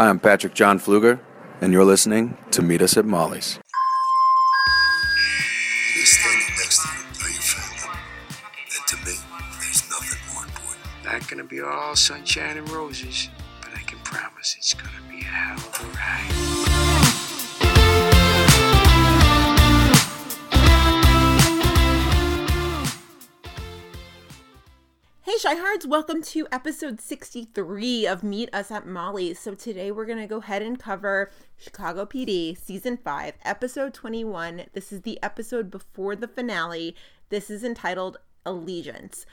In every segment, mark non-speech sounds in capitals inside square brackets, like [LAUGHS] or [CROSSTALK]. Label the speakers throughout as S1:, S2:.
S1: Hi, I'm Patrick John Flueger, and you're listening to Meet Us at Molly's.
S2: He's standing next to you. Are you family? And to me, there's nothing more important.
S3: Not gonna be all sunshine and roses, but I can promise it's gonna be a hell of a ride.
S4: Chi-Hards, welcome to episode 63 of Meet Us at Molly's. So today we're going to go ahead and cover Chicago PD season 5, episode 21. This is the episode before the finale. This is entitled Allegiance.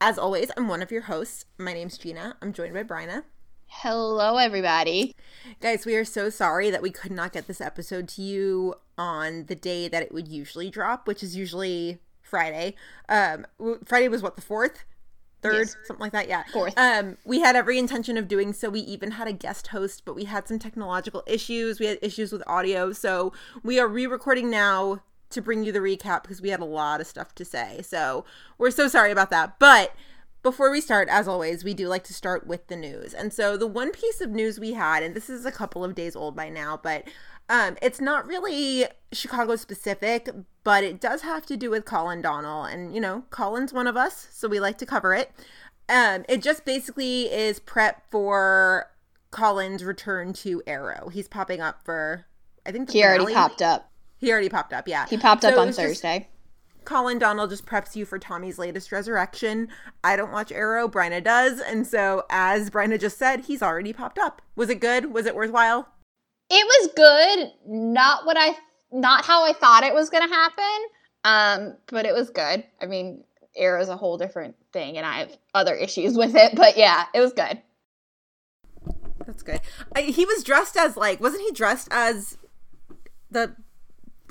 S4: As always, I'm one of your hosts. My name's Gina. I'm joined by Bryna.
S5: Hello, everybody.
S4: Guys, we are so sorry that we could not get this episode to you on the day that it would usually drop, which is usually Friday. Um, Friday was what the fourth, third,
S5: Yes.
S4: something like that. Yeah,
S5: Fourth.
S4: Um, we had every intention of doing so. We even had a guest host, but we had some technological issues. We had issues with audio, so we are re-recording now to bring you the recap because we had a lot of stuff to say. So we're so sorry about that, but. Before we start, as always, we do like to start with the news. And so the one piece of news we had, and this is a couple of days old by now, but um, it's not really Chicago specific, but it does have to do with Colin Donnell. And, you know, Colin's one of us, so we like to cover it. Um, it just basically is prep for Colin's return to Arrow. He's popping up for, I think the
S5: He already popped up.
S4: He already popped up, yeah.
S5: He popped
S4: So
S5: up on Thursday.
S4: Colin Donnell just preps you for Tommy's latest resurrection. I don't watch Arrow, Bryna does, and so as Bryna just said, he's already popped up. Was it good? Was it worthwhile?
S5: It was good. Not what I, not how I thought it was going to happen. Um, but it was good. I mean, Arrow's a whole different thing, and I have other issues with it. But yeah, it was good.
S4: That's good. I, he was dressed as like, wasn't he dressed as the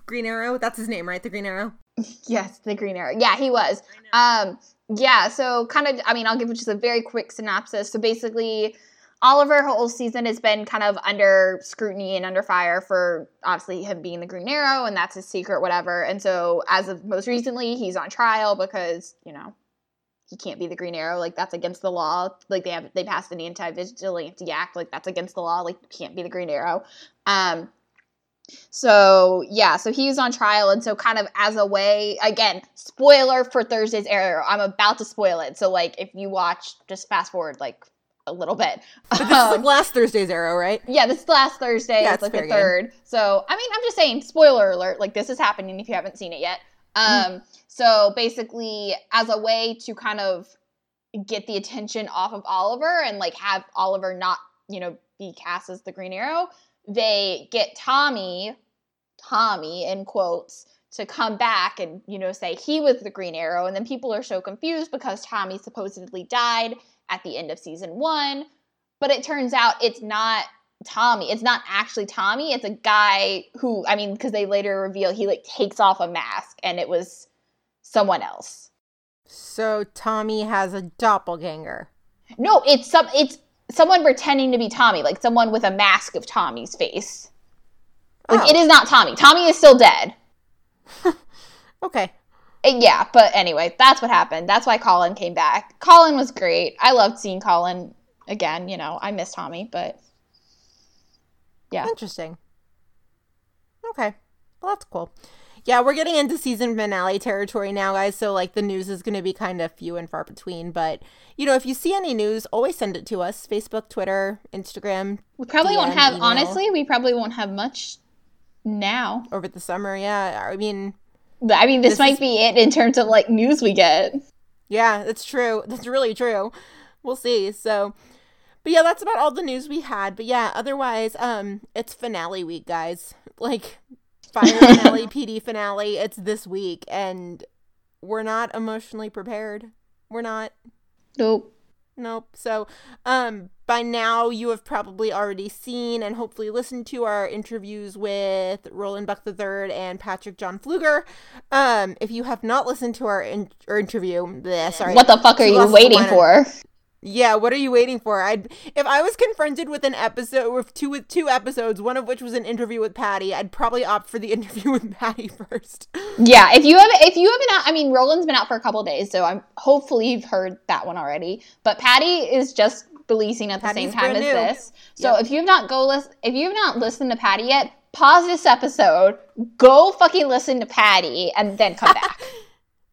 S4: Green Arrow? That's his name, right? The Green Arrow. [LAUGHS]
S5: Yes, the Green Arrow. Yeah, he was. Um, yeah, so kind of, I mean, I'll give just a very quick synopsis. So basically, Oliver whole season has been kind of under scrutiny and under fire for obviously him being the Green Arrow, and that's his secret, whatever. And so, as of most recently, he's on trial because you know he can't be the Green Arrow. Like that's against the law. Like they have they passed an anti-vigilante act. Like that's against the law. Like can't be the Green Arrow. Um, so yeah, so he was on trial, and so kind of as a way, again, spoiler for Thursday's Arrow. I'm about to spoil it, so like if you watch, just fast forward like a little bit.
S4: But this is like
S5: Um,
S4: last Thursday's Arrow, right?
S5: yeah, this is last Thursday.
S4: Yeah,
S5: it's like the third. So I mean, I'm just saying, spoiler alert. Like this is happening if you haven't seen it yet. Um, so basically, as a way to kind of get the attention off of Oliver and like have Oliver not, you know, be cast as the Green Arrow, they get Tommy, Tommy in quotes, to come back and you know say he was the Green Arrow, and then people are so confused because Tommy supposedly died at the end of season one, but it turns out it's not Tommy. It's not actually Tommy. It's a guy who I mean, because they later reveal he like takes off a mask and it was someone else.
S4: So Tommy has a doppelganger.
S5: No, it's some it's someone pretending to be Tommy, like someone with a mask of Tommy's face. Like
S4: Oh.
S5: it is not Tommy. Tommy is still dead. [LAUGHS]
S4: Okay.
S5: Uh, Yeah, but anyway, that's what happened. That's why Colin came back. Colin was great. I loved seeing Colin again. You know, I miss Tommy, but yeah.
S4: Interesting. Okay. Well, that's cool. Yeah, we're getting into season finale territory now, guys. So, like, the news is going to be kind of few and far between. But, you know, if you see any news, always send it to us Facebook, Twitter, Instagram
S5: We probably won't have
S4: email.
S5: honestly, we probably won't have much now.
S4: over the summer. Yeah. I mean,
S5: I mean, this,
S4: This
S5: might
S4: is-
S5: be it in terms of like news we get.
S4: yeah, that's true. That's really true. We'll see. So, but yeah, that's about all the news we had. But yeah, otherwise, um, it's finale week, guys. Like, fire finale, [LAUGHS] PD finale. It's this week, and we're not emotionally prepared. We're not.
S5: Nope.
S4: Nope. So, um, by now you have probably already seen and hopefully listened to our interviews with Roland Buck III and Patrick John Flueger. Um, if you have not listened to our, in- interview, bleh, sorry.
S5: What the fuck are you waiting for?
S4: Yeah, what are you waiting for? I'd if I was confronted with an episode with two with two episodes, one of which was an interview with Patty, I'd probably opt for the [LAUGHS] interview with Patty first.
S5: Yeah, if you have if you haven't out, I mean, Roland's been out for a couple days, so I'm hopefully you've heard that one already. But Patty is just releasing at the same time as
S4: new.
S5: this. So
S4: Yep.
S5: if you've not go list, if you've not listened to Patty yet, pause this episode, go fucking listen to Patty, and then come back. [LAUGHS]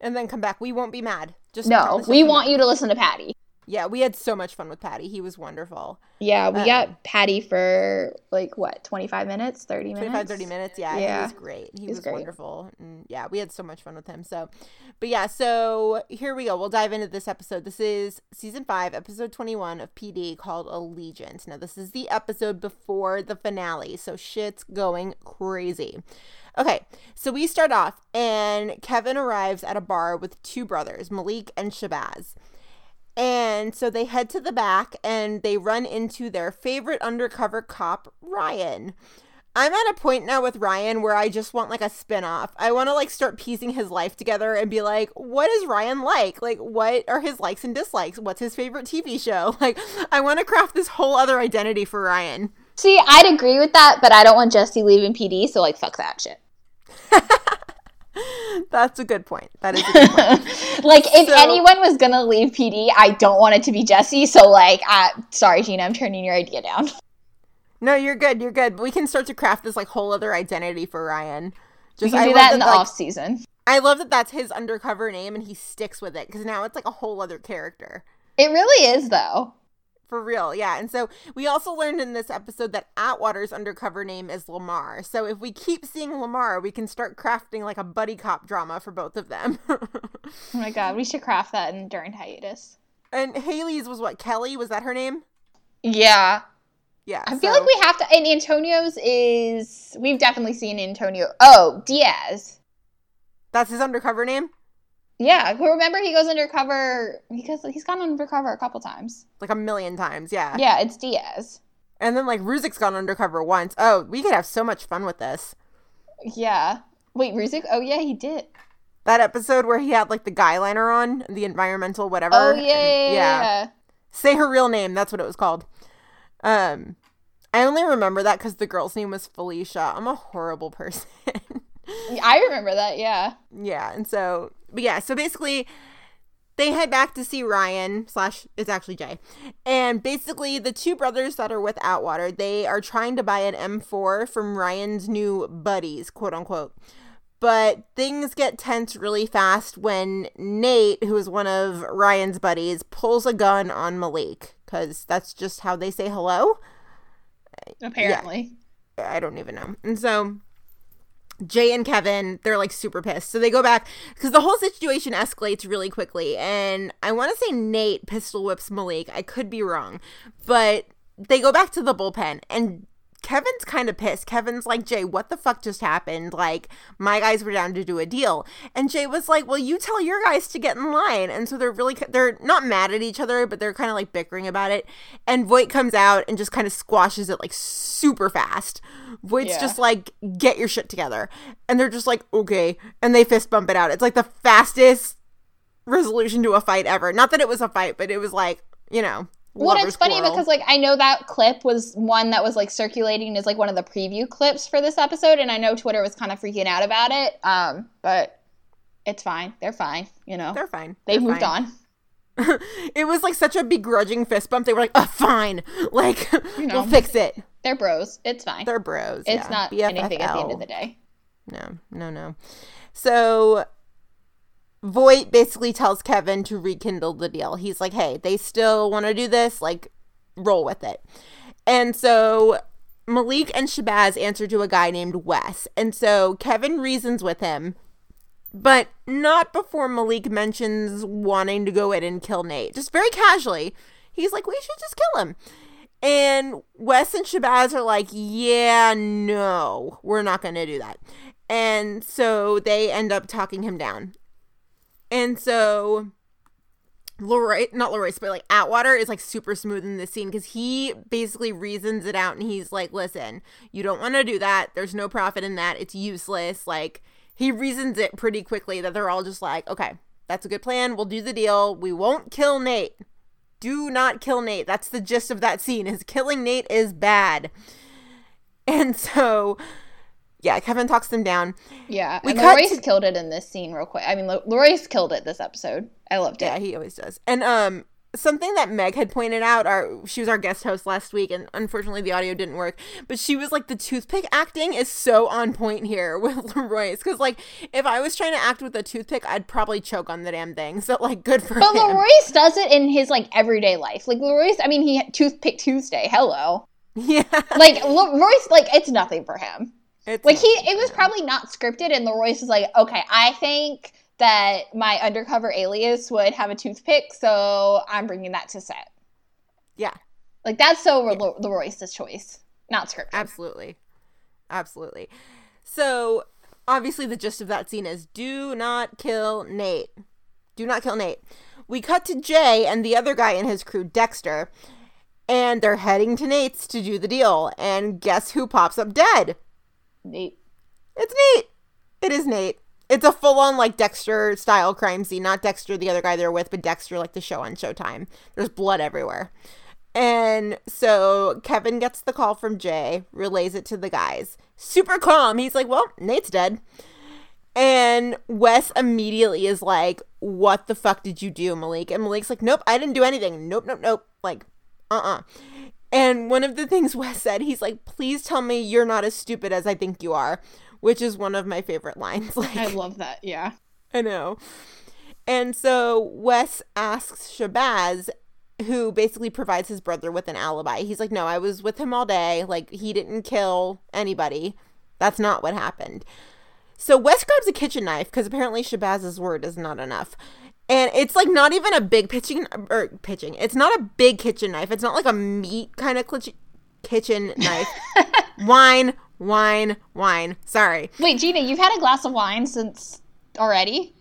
S4: And then come back. We won't be mad. Just
S5: no, we want you to listen to Patty.
S4: Yeah, we had so much fun with Patty. He was wonderful.
S5: Yeah, we
S4: Uh,
S5: got Patty for like what, 25 minutes, 30 minutes?
S4: 25, 30 minutes. Yeah,
S5: Yeah.
S4: he was great. He
S5: He's
S4: was
S5: great.
S4: wonderful. And yeah, we had so much fun with him. So, but yeah, so here we go. We'll dive into this episode. This is season five, episode 21 of PD called Allegiance. Now, this is the episode before the finale. So shit's going crazy. Okay, so we start off, and Kevin arrives at a bar with two brothers, Malik and Shabazz. And so they head to the back and they run into their favorite undercover cop, Ryan. I'm at a point now with Ryan where I just want like a spin-off. I want to like start piecing his life together and be like, what is Ryan like? Like what are his likes and dislikes? What's his favorite TV show? [LAUGHS] Like I want to craft this whole other identity for Ryan.
S5: See, I'd agree with that, but I don't want Jesse leaving PD, so like fuck that shit. [LAUGHS] [LAUGHS]
S4: That's a good point. That is a good point. [LAUGHS]
S5: like if
S4: So-
S5: anyone was gonna leave PD, I don't want it to be Jesse. So like, I, sorry, Gina, I'm turning your idea down. [LAUGHS]
S4: no, you're good. You're good. We can start to craft this like whole other identity for Ryan.
S5: We
S4: Just
S5: can
S4: I
S5: do that in the
S4: like,
S5: off season.
S4: I love that that's his undercover name and he sticks with it because now it's like a whole other character.
S5: It really is though.
S4: For real, yeah. And so we also learned in this episode that Atwater's undercover name is Lamar. So if we keep seeing Lamar, we can start crafting like a buddy cop drama for both of them. [LAUGHS]
S5: Oh my god, we should craft that in during hiatus.
S4: and Haley's was what? Kelly? Was that her name?
S5: Yeah,
S4: Yeah.
S5: I feel like we have to. And Antonio's is we've definitely seen Antonio. Oh, Diaz.
S4: That's his undercover name?
S5: Yeah, remember he goes undercover because he's gone undercover a couple times.
S4: Like a million times, yeah.
S5: Yeah, it's Diaz.
S4: And then like Ruzek's gone undercover once. Oh, we could have so much fun with this.
S5: Yeah. Wait, Ruzek? Oh yeah, he did.
S4: That episode where he had like the guy liner on, the environmental whatever.
S5: Oh yeah,
S4: and-
S5: yeah, yeah. yeah.
S4: Say her real name. That's what it was called. Um, I only remember that because the girl's name was Felicia. I'm a horrible person. [LAUGHS] [LAUGHS]
S5: I remember that. Yeah.
S4: yeah, and so, but yeah, so basically, they head back to see Ryan slash it's actually Jay, and basically the two brothers that are with Atwater, they are trying to buy an M4 from Ryan's new buddies, quote unquote. But things get tense really fast when Nate, who is one of Ryan's buddies, pulls a gun on Malik because that's just how they say hello.
S5: Apparently.
S4: I don't even know. And so Jay and Kevin, they're like super pissed. So they go back because the whole situation escalates really quickly. And I want to say Nate pistol whips Malik. I could be wrong. But they go back to the bullpen and Kevin's kind of pissed. Kevin's like, Jay, what the fuck just happened? Like, my guys were down to do a deal. And Jay was like, well, you tell your guys to get in line. And so they're really, they're not mad at each other, but they're kind of like bickering about it. And Voight comes out and just kind of squashes it like super fast. Voight's
S5: Yeah.
S4: just like, get your shit together. And they're just like, okay. And they fist bump it out. It's like the fastest resolution to a fight ever. Not that it was a fight, but it was like, you know.
S5: Well, it's funny because like I know that clip was one that was like circulating as like one of the preview clips for this episode, and I know Twitter was kind of freaking out about it. Um, but it's fine. They're fine. You know,
S4: they're fine.
S5: they've
S4: They're
S5: moved
S4: fine.
S5: on. [LAUGHS]
S4: it was like such a begrudging fist bump. They were like, "Oh, fine, [LAUGHS] like
S5: You know.
S4: we'll fix it."
S5: They're bros. It's fine.
S4: They're bros.
S5: it's
S4: yeah.
S5: not anything at the end of the day.
S4: No, no, no. So Voight basically tells Kevin to rekindle the deal. He's like, "Hey, they still want to do this. Like, roll with it." And so Malik and Shabazz answer to a guy named Wes. And so Kevin reasons with him, but not before Malik mentions wanting to go in and kill Nate. Just very casually. He's like, we should just kill him. And Wes and Shabazz are like, yeah, no, we're not going to do that. And so they end up talking him down. And so LaRoyce, not LaRoyce, but like Atwater is like super smooth in this scene because he basically reasons it out and he's like, listen, you don't want to do that. There's no profit in that. It's useless. Like, he reasons it pretty quickly that they're all just like, okay, that's a good plan. We'll do the deal. We won't kill Nate. Do not kill Nate. That's the gist of that scene is killing Nate is bad. And so, yeah, Kevin talks them down.
S5: Yeah,
S4: We
S5: and LaRoyce
S4: to-
S5: killed it in this scene real quick. I mean, Le- LaRoyce killed it this episode. I loved it.
S4: Yeah, he always does. And um something that Meg had pointed out, our she was our guest host last week, and unfortunately the audio didn't work. But she was like, the toothpick acting is so on point here [LAUGHS] with LaRoyce, because like if I was trying to act with a toothpick, I'd probably choke on the damn thing. [LAUGHS] So like, good for
S5: But
S4: him.
S5: LaRoyce does it in his like everyday life. Like LaRoyce, I mean, he toothpick Tuesday. Hello. [LAUGHS]
S4: yeah,
S5: Like LaRoyce, like it's nothing for him.
S4: It's
S5: Like he, it was probably not scripted, and LaRoyce is like, okay, I think that my undercover alias would have a toothpick, so I'm bringing that to set.
S4: yeah,
S5: Like that's so Le- LaRoyce choice, not scripted.
S4: absolutely, absolutely. So obviously the gist of that scene is do not kill Nate. Do not kill Nate. We cut to Jay and the other guy in his crew, Dexter, and they're heading to Nate's to do the deal. And guess who pops up dead?
S5: Nate.
S4: It's Nate. It is Nate. It's a full on like Dexter style crime scene. Not Dexter, the other guy they're with, but Dexter, like the show on Showtime. There's blood everywhere. And so Kevin gets the call from Jay, relays it to the guys. Super calm. He's like, well, Nate's dead. And Wes immediately is like, what the fuck did you do, Malik? And Malik's like, nope, I didn't do anything. Nope, nope, nope. Like, uh uh And one of the things [LAUGHS] Wes said, he's like, please tell me you're not as stupid as I think you are, which is one of my favorite lines. [LAUGHS] Like,
S5: I love that. Yeah.
S4: I know. And so Wes asks Shabazz, who basically provides his brother with an alibi. He's like, No, I was with him all day. Like, he didn't kill anybody. That's not what happened. So Wes grabs a kitchen knife because apparently Shabazz's word is not enough. And it's like not even a big pitching or pitching. It's not a big kitchen knife. It's not like a meat kind of kitchen kitchen [LAUGHS] knife. wine, wine, wine. Sorry.
S5: Wait, Gina, you've had a glass of wine since already?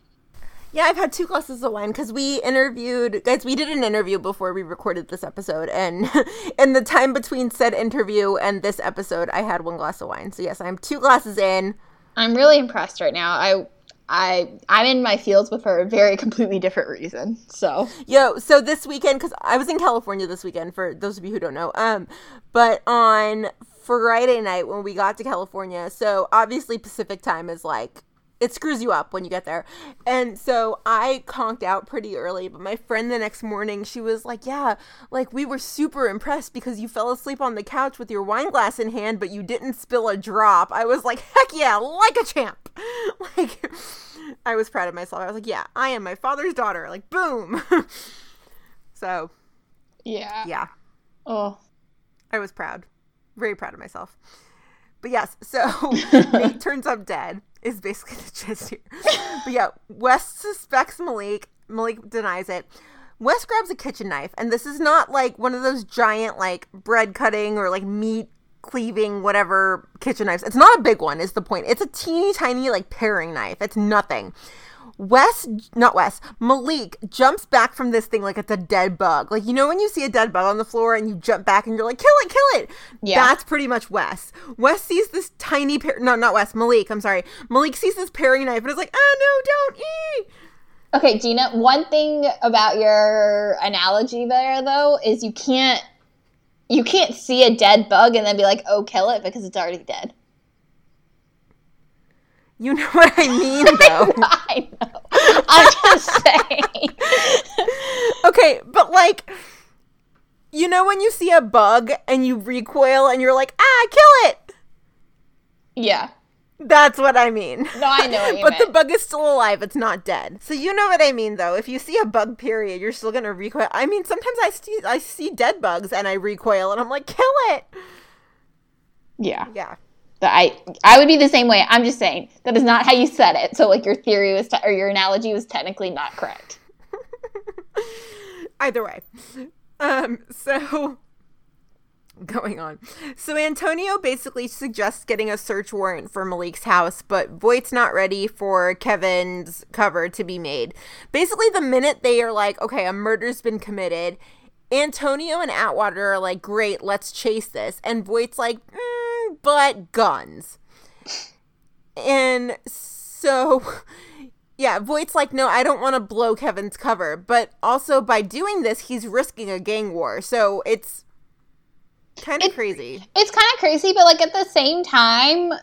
S4: Yeah, I've had two glasses of wine because we interviewed guys. We did an interview before we recorded this episode, and [LAUGHS] in the time between said interview and this episode, I had one glass of wine. So yes, I'm two glasses in.
S5: I'm really impressed right now. I I I'm in my fields with for a very [LAUGHS] completely different reason. So
S4: Yo, so this weekend, because I was in California this weekend, for those of you who don't know, um, but on Friday night when we got to California, so obviously Pacific time is like, it screws you up when you get there. And so I conked out pretty early, but my friend the next morning, she was like, Yeah, like we were super impressed because you fell asleep on the couch with your wine glass in hand, but you didn't spill a drop. I was like, Heck yeah, like a champ. [LAUGHS] like, I was proud of myself. I was like, Yeah, I am my father's daughter. Like, boom. [LAUGHS] so,
S5: yeah.
S4: yeah,
S5: Oh.
S4: I was proud. Very proud of myself. But yes, so [LAUGHS] Nate turns up dead is basically [LAUGHS] the gist here. But yeah, Wes suspects Malik. Malik denies it. Wes grabs a kitchen knife, and this is not like one of those giant like bread cutting or like meat cleaving whatever kitchen knives. It's not a big one, is the point. It's a teeny tiny like paring knife. It's nothing. Wes, not Wes, Malik jumps back from this thing like it's a dead bug. Like, you know, when you see a dead bug on the floor and you jump back and you're like, kill it, kill it.
S5: Yeah.
S4: That's pretty much Wes. Wes sees this tiny, par- no, not Wes, Malik, I'm sorry. Malik sees this paring knife and is like, oh no, don't eat.
S5: Okay, Gina, one thing about your analogy there though is you can't you can't see a dead bug and then be like, "Oh, kill it" because it's already dead.
S4: You know what I mean, [LAUGHS] though.
S5: I know. I'm just saying. [LAUGHS]
S4: okay, but like, you know when you see a bug and you recoil and you're like, ah, kill it.
S5: yeah.
S4: That's what I mean.
S5: No, I know what [LAUGHS] you
S4: but the bug is still alive. It's not dead. So you know what I mean, though. If you see a bug, period, you're still gonna recoil. I mean, sometimes I see I see dead bugs and I recoil, and I'm like, kill it.
S5: Yeah.
S4: Yeah.
S5: That I I would be the same way. I'm just saying that is not how you said it. So like your theory was te- or your analogy was technically not correct. [LAUGHS]
S4: Either way. Um, so [LAUGHS] going on. So Antonio basically suggests getting a search warrant for Malik's house, but Voight's not ready for Kevin's cover to be made. Basically, the minute they are like, okay, a murder's been committed, Antonio and Atwater are like, great, let's chase this. And Voight's like, but guns. And so [LAUGHS] yeah, Voight's like, no, I don't want to blow Kevin's cover. But also, by doing this, he's risking a gang war. So it's kind of
S5: It-
S4: crazy.
S5: It's kind of crazy, but like at the same time,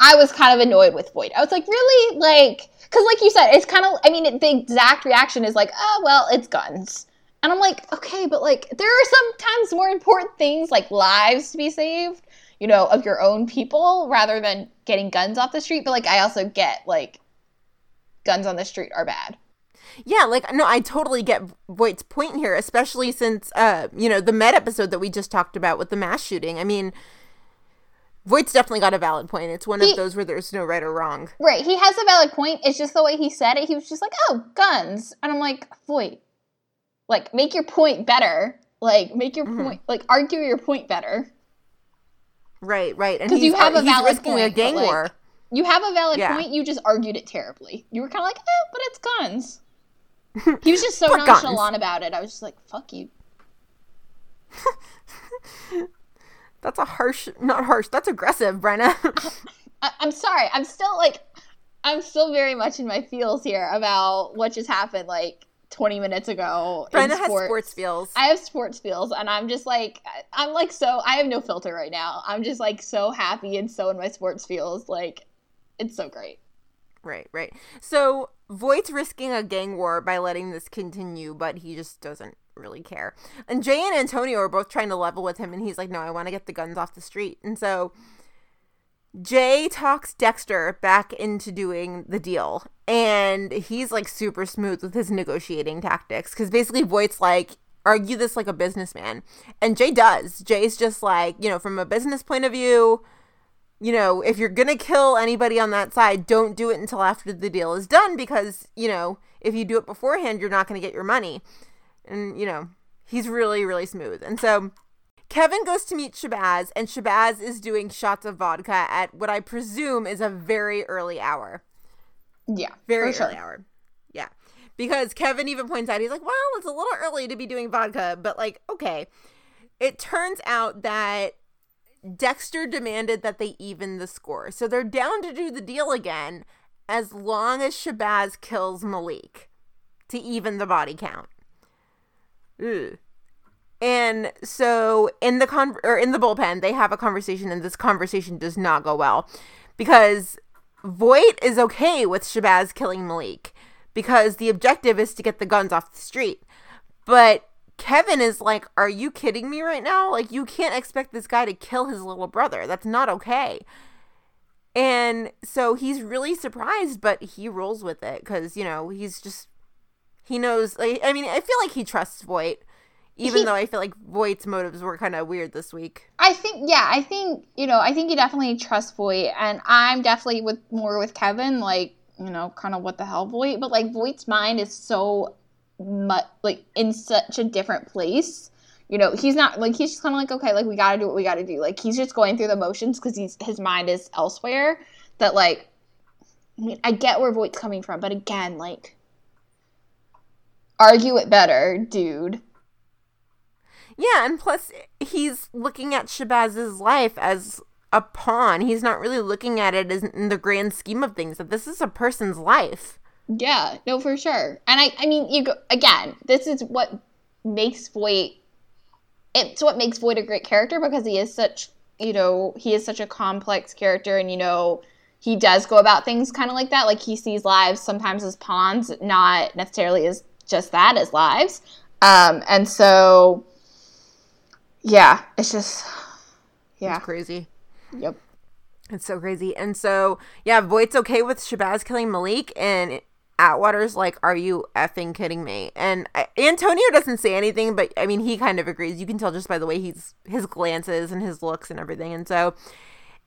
S5: I was kind of annoyed with Voight. I was like, really, like, because like you said, it's kind of. I mean, it, the exact reaction is like, oh well, it's guns, And I'm like, okay, but like there are sometimes more important things like lives to be saved, you know, of your own people rather than getting guns off the street. But like I also get like guns on the street are bad.
S4: Yeah, like no, I totally get Voight's point here, especially since uh, you know, the Med episode that we just talked about with the mass shooting. I mean, Voight's definitely got a valid point. It's one
S5: He-
S4: of those where there's no right or wrong.
S5: Right. He has a valid point. It's just the way he said it. He was just like, oh, guns. And I'm like, Voight, like, make your point better. Like, make your
S4: Mm-hmm.
S5: point, like, argue your point better.
S4: Right, right. And
S5: 'Cause you have a valid
S4: a
S5: point, but,
S4: gang
S5: like-
S4: war.
S5: You have a valid
S4: Yeah.
S5: point. You just argued it terribly. You were kind of like, eh, but it's guns. [LAUGHS] He was just so
S4: Fuck guns.
S5: nonchalant about it. I was just like, fuck you. [LAUGHS]
S4: That's a harsh, not harsh. That's aggressive, Brenna. [LAUGHS]
S5: I- I'm sorry. I'm still like, I'm still very much in my feels here about what just happened like 20 minutes ago. in
S4: Brenna has sports feels.
S5: I have sports feels, and I'm just like, I'm like so. I have no filter right now. I'm just like so happy and so in my sports feels. Like, it's so great.
S4: Right, right. So Voight's risking a gang war by letting this continue, but he just doesn't really care. And Jay and Antonio are both trying to level with him, and he's like, "No, I want to get the guns off the street." And so Jay talks Dexter back into doing the deal, and he's like super smooth with his negotiating tactics because basically Voight's like. Argue this like a businessman. And Jay does. Jay's just like, you know, from a business point of view, you know, if you're going to kill anybody on that side, don't do it until after the deal is done because, you know, if you do it beforehand, you're not going to get your money. And, you know, he's really, really smooth. And so Kevin goes to meet Shabazz, and Shabazz is doing shots of vodka at what I presume is a very early hour.
S5: Yeah,
S4: Very
S5: for sure.
S4: early hour. Yeah. Because Kevin even points out, he's like, well, it's a little early to be doing vodka, but like, okay. It turns out that Dexter demanded that they even the score. So they're down to do the deal again as long as Shabazz kills Malik to even the body count. Ugh. And so in the con or in the bullpen, they have a conversation, and this conversation does not go well because Voight is okay with Shabazz killing Malik because the objective is to get the guns off the street. But Kevin is like, Are you kidding me right now? Like, you can't expect this guy to kill his little brother. That's not okay. And so he's really surprised, but he rolls with it because, you know, he's just, he knows. Like, I mean, I feel like he trusts Voight, even
S5: He-
S4: though I feel like Voight's motives were kind of weird this week.
S5: I think, yeah, I think you know, I think you definitely trust Voight, and I'm definitely with more with Kevin, like you know, kind of what the hell Voight, but like Voight's mind is so much like in such a different place. You know, he's not like he's just kind of like okay, like we got to do what we got to do. Like he's just going through the motions because he's his mind is elsewhere. That like, I mean, I get where Voight's coming from, but again, like, argue it better, dude.
S4: Yeah, and plus he's looking at Shabazz's life as a pawn. He's not really looking at it as in the grand scheme of things that this is a person's life.
S5: Yeah, no, for sure. And I, I mean, you go again. This is what makes Voight. It's what makes Voight a great character because he is such, you know, he is such a complex character, and you know, he does go about things kind of like that. Like he sees lives sometimes as pawns, not necessarily as just that as lives. Um, and so, yeah, it's just, yeah,
S4: It's crazy.
S5: yep.
S4: It's so crazy. And so, yeah, Voight's okay with Shabazz killing Malik, and Atwater's like, Are you effing kidding me? And I, Antonio doesn't say anything, but I mean, he kind of agrees. You can tell just by the way he's his glances and his looks and everything. And so,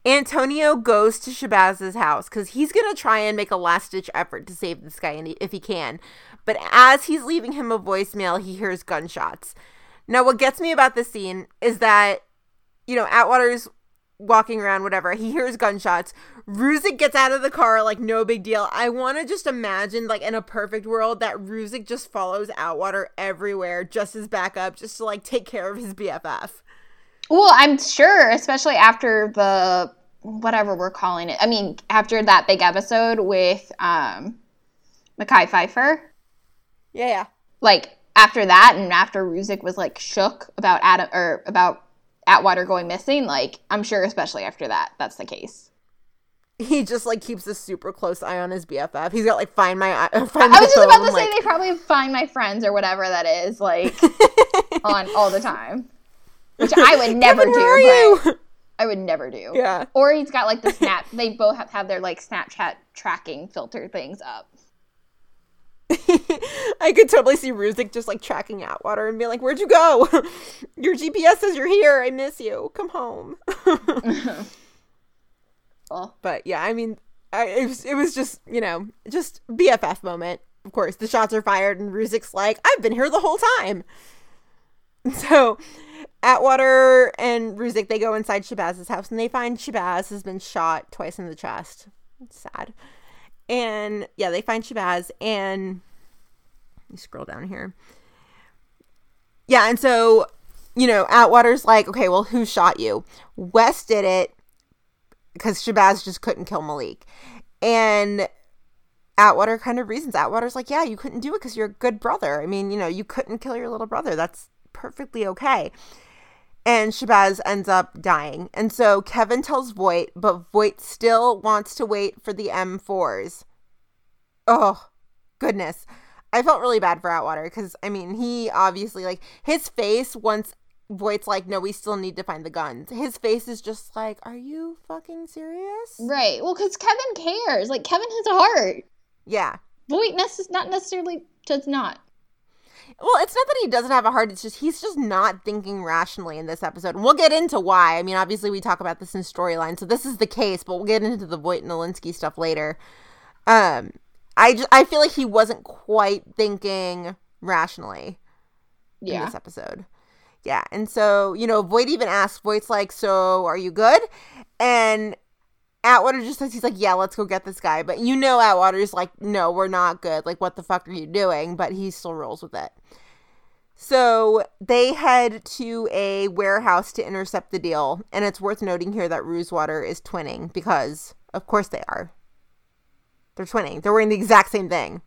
S4: Antonio goes to Shabazz's house because he's going to try and make a last ditch effort to save this guy if he can. But as he's leaving him a voicemail, he hears gunshots. Now, what gets me about this scene is that, you know, Atwater's walking around, whatever. He hears gunshots. Ruzek gets out of the car like no big deal. I want to just imagine, like in a perfect world, that Ruzek just follows Atwater everywhere, just as backup, just to like take care of his BFF.
S5: Well, I'm sure, especially after the whatever we're calling it. I mean, after that big episode with um Mackay Pfeiffer,
S4: Yeah, yeah.
S5: like after that and after Ruzek was like shook about Adam or about Atwater going missing, like I'm sure especially after that, that's the case.
S4: he just like keeps a super close eye on his BFF. He's got like find my. Find
S5: I was just about to say
S4: like-
S5: they probably find my friends or whatever that is like [LAUGHS] on all the time, which I would [LAUGHS] never do.
S4: where are
S5: but
S4: you?
S5: I would never do.
S4: Yeah.
S5: Or he's got like the snap. they both have, have their like Snapchat tracking filter things up. [LAUGHS]
S4: I could totally see Ruzek just like tracking Atwater and being like, "Where'd you go? [LAUGHS] Your GPS says you're here. I miss you. Come home." [LAUGHS]
S5: Well,
S4: but yeah, I mean, I, it was it was just you know just BFF moment. Of course, the shots are fired, and Ruzek's like, "I've been here the whole time." So, Atwater and Ruzek they go inside Shabazz's house, and they find Shabazz has been shot twice in the chest. It's sad. And yeah, they find Shabazz, and you scroll down here. Yeah, and so you know, Atwater's like, okay, well, who shot you? Wes did it because Shabazz just couldn't kill Malik. And Atwater kind of reasons. Atwater's like, yeah, you couldn't do it because you're a good brother. I mean, you know, you couldn't kill your little brother. That's perfectly okay. And Shabazz ends up dying. And so Kevin tells Voight, but Voight still wants to wait for the M4s. Oh, goodness. I felt really bad for Atwater because, I mean, he obviously, like, his face once Voight's like, no, we still need to find the guns. His face is just like, are you fucking serious?
S5: right. Well, because Kevin cares. Like Kevin has a heart.
S4: Yeah.
S5: Voight necess- not necessarily does not.
S4: Well, it's not that he doesn't have a heart. It's just he's just not thinking rationally in this episode. And we'll get into why. I mean, obviously, we talk about this in storyline, so this is the case, but we'll get into the Voight and Olinsky stuff later. Um, I, just, I feel like he wasn't quite thinking rationally in
S5: Yeah.
S4: this episode. Yeah. And so, you know, Voight even asks, Voight's like, So are you good? And Atwater just says, He's like, Yeah, let's go get this guy. But you know, Atwater's like, No, we're not good. Like, what the fuck are you doing? But he still rolls with it. So they head to a warehouse to intercept the deal. And it's worth noting here that Rosewater is twinning because, of course, they are. They're twinning. They're wearing the exact same thing.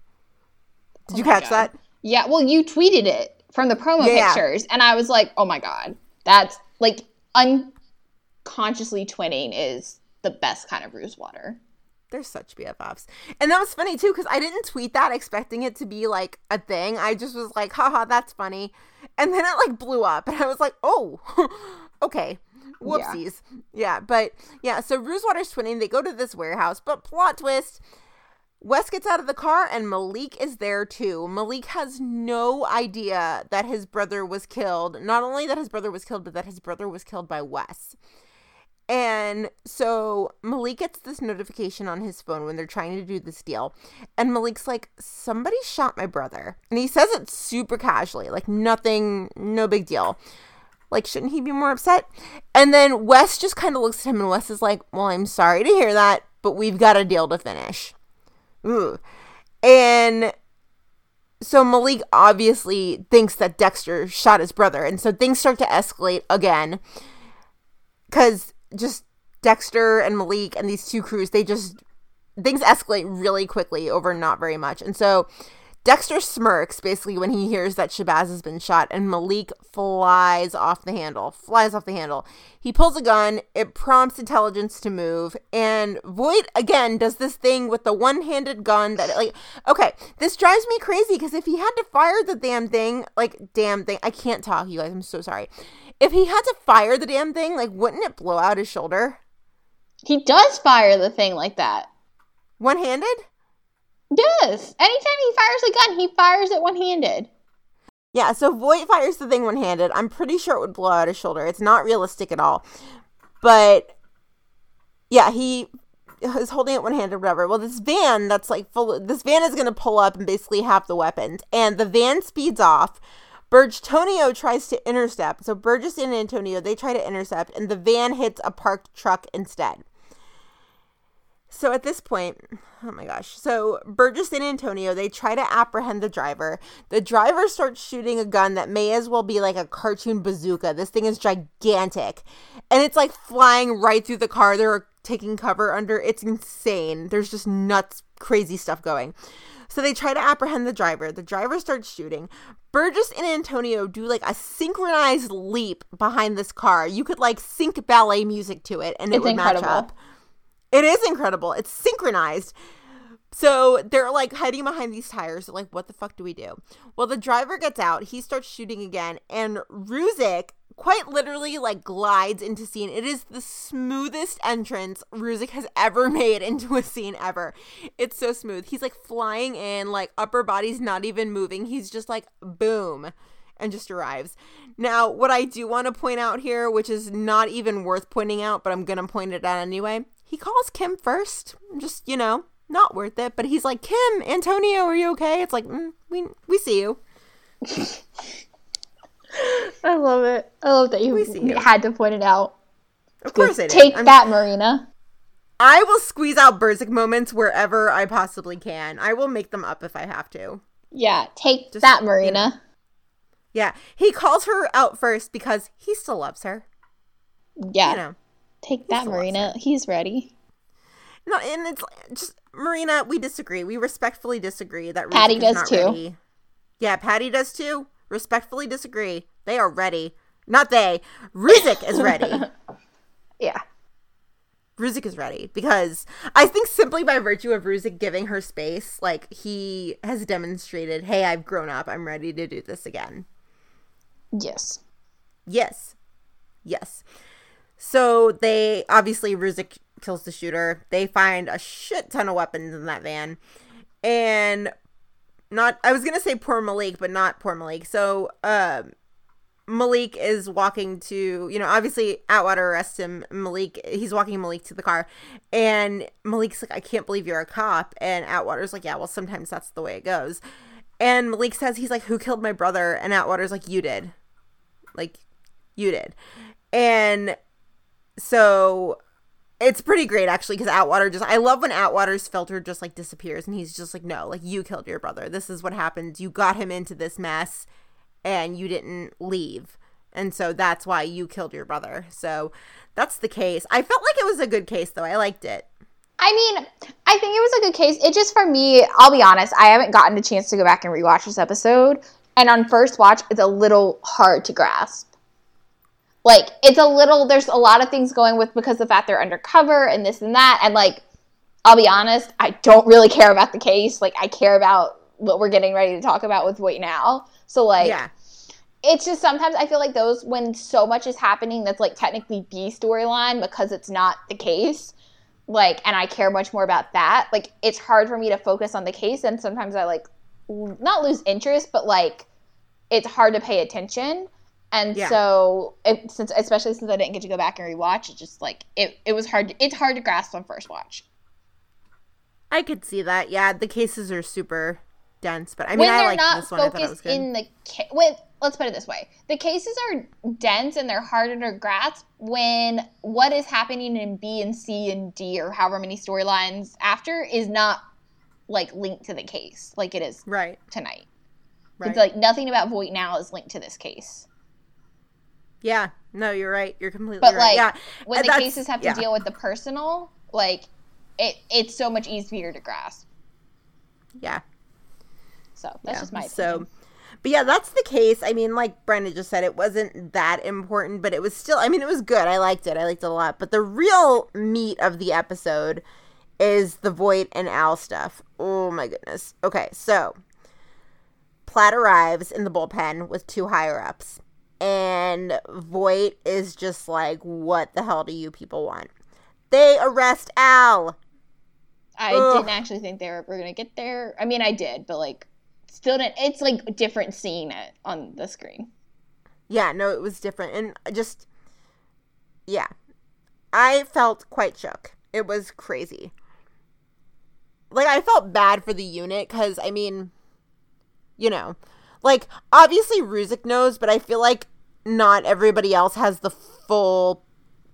S4: Did you
S5: Oh my
S4: catch
S5: God.
S4: that?
S5: Yeah. Well, you tweeted it from the promo
S4: Yeah.
S5: pictures, and I was like, oh my god, that's like unconsciously twinning is the best kind of ruse water.
S4: They're such BFFs. And that was funny too, because I didn't tweet that expecting it to be like a thing. I just was like, haha, that's funny. And then it like blew up. And I was like, oh, [LAUGHS] okay. Whoopsies. Yeah. but yeah, so Rosewater's twinning. They go to this warehouse, but plot twist. Wes gets out of the car and Malik is there too. Malik has no idea that his brother was killed. Not only that his brother was killed, but that his brother was killed by Wes. And so Malik gets this notification on his phone when they're trying to do this deal. And Malik's like, somebody shot my brother. And he says it super casually, like nothing, no big deal. Like, shouldn't he be more upset? And then Wes just kind of looks at him and Wes is like, well, I'm sorry to hear that, but we've got a deal to finish. Ooh. And so Malik obviously thinks that Dexter shot his brother. And so things start to escalate again. Because just Dexter and Malik and these two crews, they just, things escalate really quickly over not very much. And so Dexter smirks basically when he hears that Shabazz has been shot, and Malik flies off the handle. Flies off the handle. He pulls a gun. It prompts intelligence to move, and Voight again does this thing with the one-handed gun that like. Okay, this drives me crazy because if he had to fire the damn thing, like damn thing, I can't talk, you guys. I'm so sorry. If he had to fire the damn thing, like wouldn't it blow out his shoulder?
S5: He does fire the thing like that.
S4: One-handed?
S5: Yes. Anytime he fires a gun, he fires it one handed.
S4: Yeah, so Voight fires the thing one handed. I'm pretty sure it would blow out his shoulder. It's not realistic at all. But yeah, he is holding it one handed, whatever. Well, this van that's like full, this van is going to pull up and basically have the weapons. And the van speeds off. Burge Tonio tries to intercept. So Burgess and Antonio, they try to intercept, and the van hits a parked truck instead. So at this point, oh my gosh. So Burgess and Antonio, they try to apprehend the driver. The driver starts shooting a gun that may as well be like a cartoon bazooka. This thing is gigantic. And it's like flying right through the car they're taking cover under. It's insane. There's just nuts, crazy stuff going. So they try to apprehend the driver. The driver starts shooting. Burgess and Antonio do like a synchronized leap behind this car. You could like sync ballet music to it and it
S5: It's
S4: would
S5: incredible.
S4: match up. It is incredible. It's synchronized. So they're like hiding behind these tires. They're like, what the fuck do we do? Well, the driver gets out. He starts shooting again, and Ruzek quite literally like glides into scene. It is the smoothest entrance Ruzek has ever [LAUGHS] made into a scene ever. It's so smooth. He's like flying in, like upper body's not even moving. He's just like boom and just arrives. Now, what I do want to point out here, which is not even worth pointing out, but I'm going to point it out anyway. He calls Kim first. Just, you know, not worth it. But he's like, Kim, Antonio, are you okay? It's like, mm, we we see you. [LAUGHS]
S5: I love it. I love that you
S4: you.
S5: had to point it out.
S4: Of course I did.
S5: Take
S4: I'm-
S5: that, Marina.
S4: I will squeeze out Burzek moments wherever I possibly can. I will make them up if I have to.
S5: Yeah, take
S4: Just,
S5: that,
S4: you
S5: Marina.
S4: Yeah, he calls her out first because he still loves her.
S5: Yeah,
S4: You know,
S5: take that, Marina. He's ready.
S4: no, and it's just Marina. We disagree. We respectfully disagree that
S5: Patty does too.
S4: Ready. Yeah, Patty does too. Respectfully disagree. They are ready. Not they. Ruzek is ready. [LAUGHS]
S5: Yeah.
S4: Ruzek is ready because I think simply by virtue of Ruzek giving her space, like he has demonstrated, hey, I've grown up. I'm ready to do this again.
S5: Yes.
S4: Yes. Yes. So they obviously Ruzek kills the shooter. They find a shit ton of weapons in that van. And not I was gonna say poor Malik, but not poor Malik. So um Malik is walking to, you know, obviously Atwater arrests him. Malik, he's walking Malik to the car, and Malik's like, I can't believe you're a cop. And Atwater's like, Yeah, well, sometimes that's the way it goes. And Malik says, He's like, Who killed my brother? And Atwater's like, You did. Like, you did. And so it's pretty great actually because Atwater just I love when Atwater's filter just like disappears and he's just like no like you killed your brother. This is what happened. You got him into this mess and you didn't leave. And so that's why you killed your brother. So that's the case. I felt like it was a good case though. I liked it.
S5: I mean, I think it was a good case. It just for me, I'll be honest, I haven't gotten a chance to go back and rewatch this episode. And on first watch, it's a little hard to grasp. Like, it's a little, there's a lot of things going with because of the fact they're undercover and this and that. And, like, I'll be honest, I don't really care about the case. Like, I care about what we're getting ready to talk about with Voight Now. So, like,
S4: yeah
S5: it's just sometimes I feel like those when so much is happening that's like technically B storyline because it's not the case. Like, and I care much more about that. Like, it's hard for me to focus on the case, and sometimes I like not lose interest, but like it's hard to pay attention. And
S4: Yeah.
S5: so, it, since especially since I didn't get to go back and rewatch, it just like it it was hard. it's hard to grasp on first watch.
S4: I could see that. Yeah the cases are super dense but I mean
S5: when
S4: I like
S5: not
S4: this one. I thought it was good
S5: in the ca- with let's put it this way. The cases are dense and they're harder to grasp when what is happening in b and c and d or however many storylines after is not like linked to the case like it is
S4: right.
S5: tonight.
S4: Right.
S5: it's like nothing about voight now is linked to this case
S4: yeah. No you're right. You're completely
S5: but
S4: right.
S5: like
S4: yeah.
S5: when
S4: and
S5: the cases have to
S4: yeah.
S5: deal with the personal like it it's so much easier to grasp.
S4: Yeah.
S5: So that's
S4: Yeah,
S5: just my
S4: so but yeah that's the case. I mean like brenda just said it wasn't that important but it was still i mean it was good. I liked it. I liked it a lot. But the real meat of the episode is the Voight and al stuff. Oh my goodness. Okay so platt arrives in the bullpen with two higher ups and voight is just like what the hell do you people want they arrest al
S5: I
S4: Ugh.
S5: didn't actually think they were, were gonna get there. I mean, I did, but like, still didn't. It's like a different scene on the screen.
S4: yeah no it was different and I just yeah i felt quite shook it was crazy like i felt bad for the unit because i mean you know like obviously ruzek knows but i feel like not everybody else has the full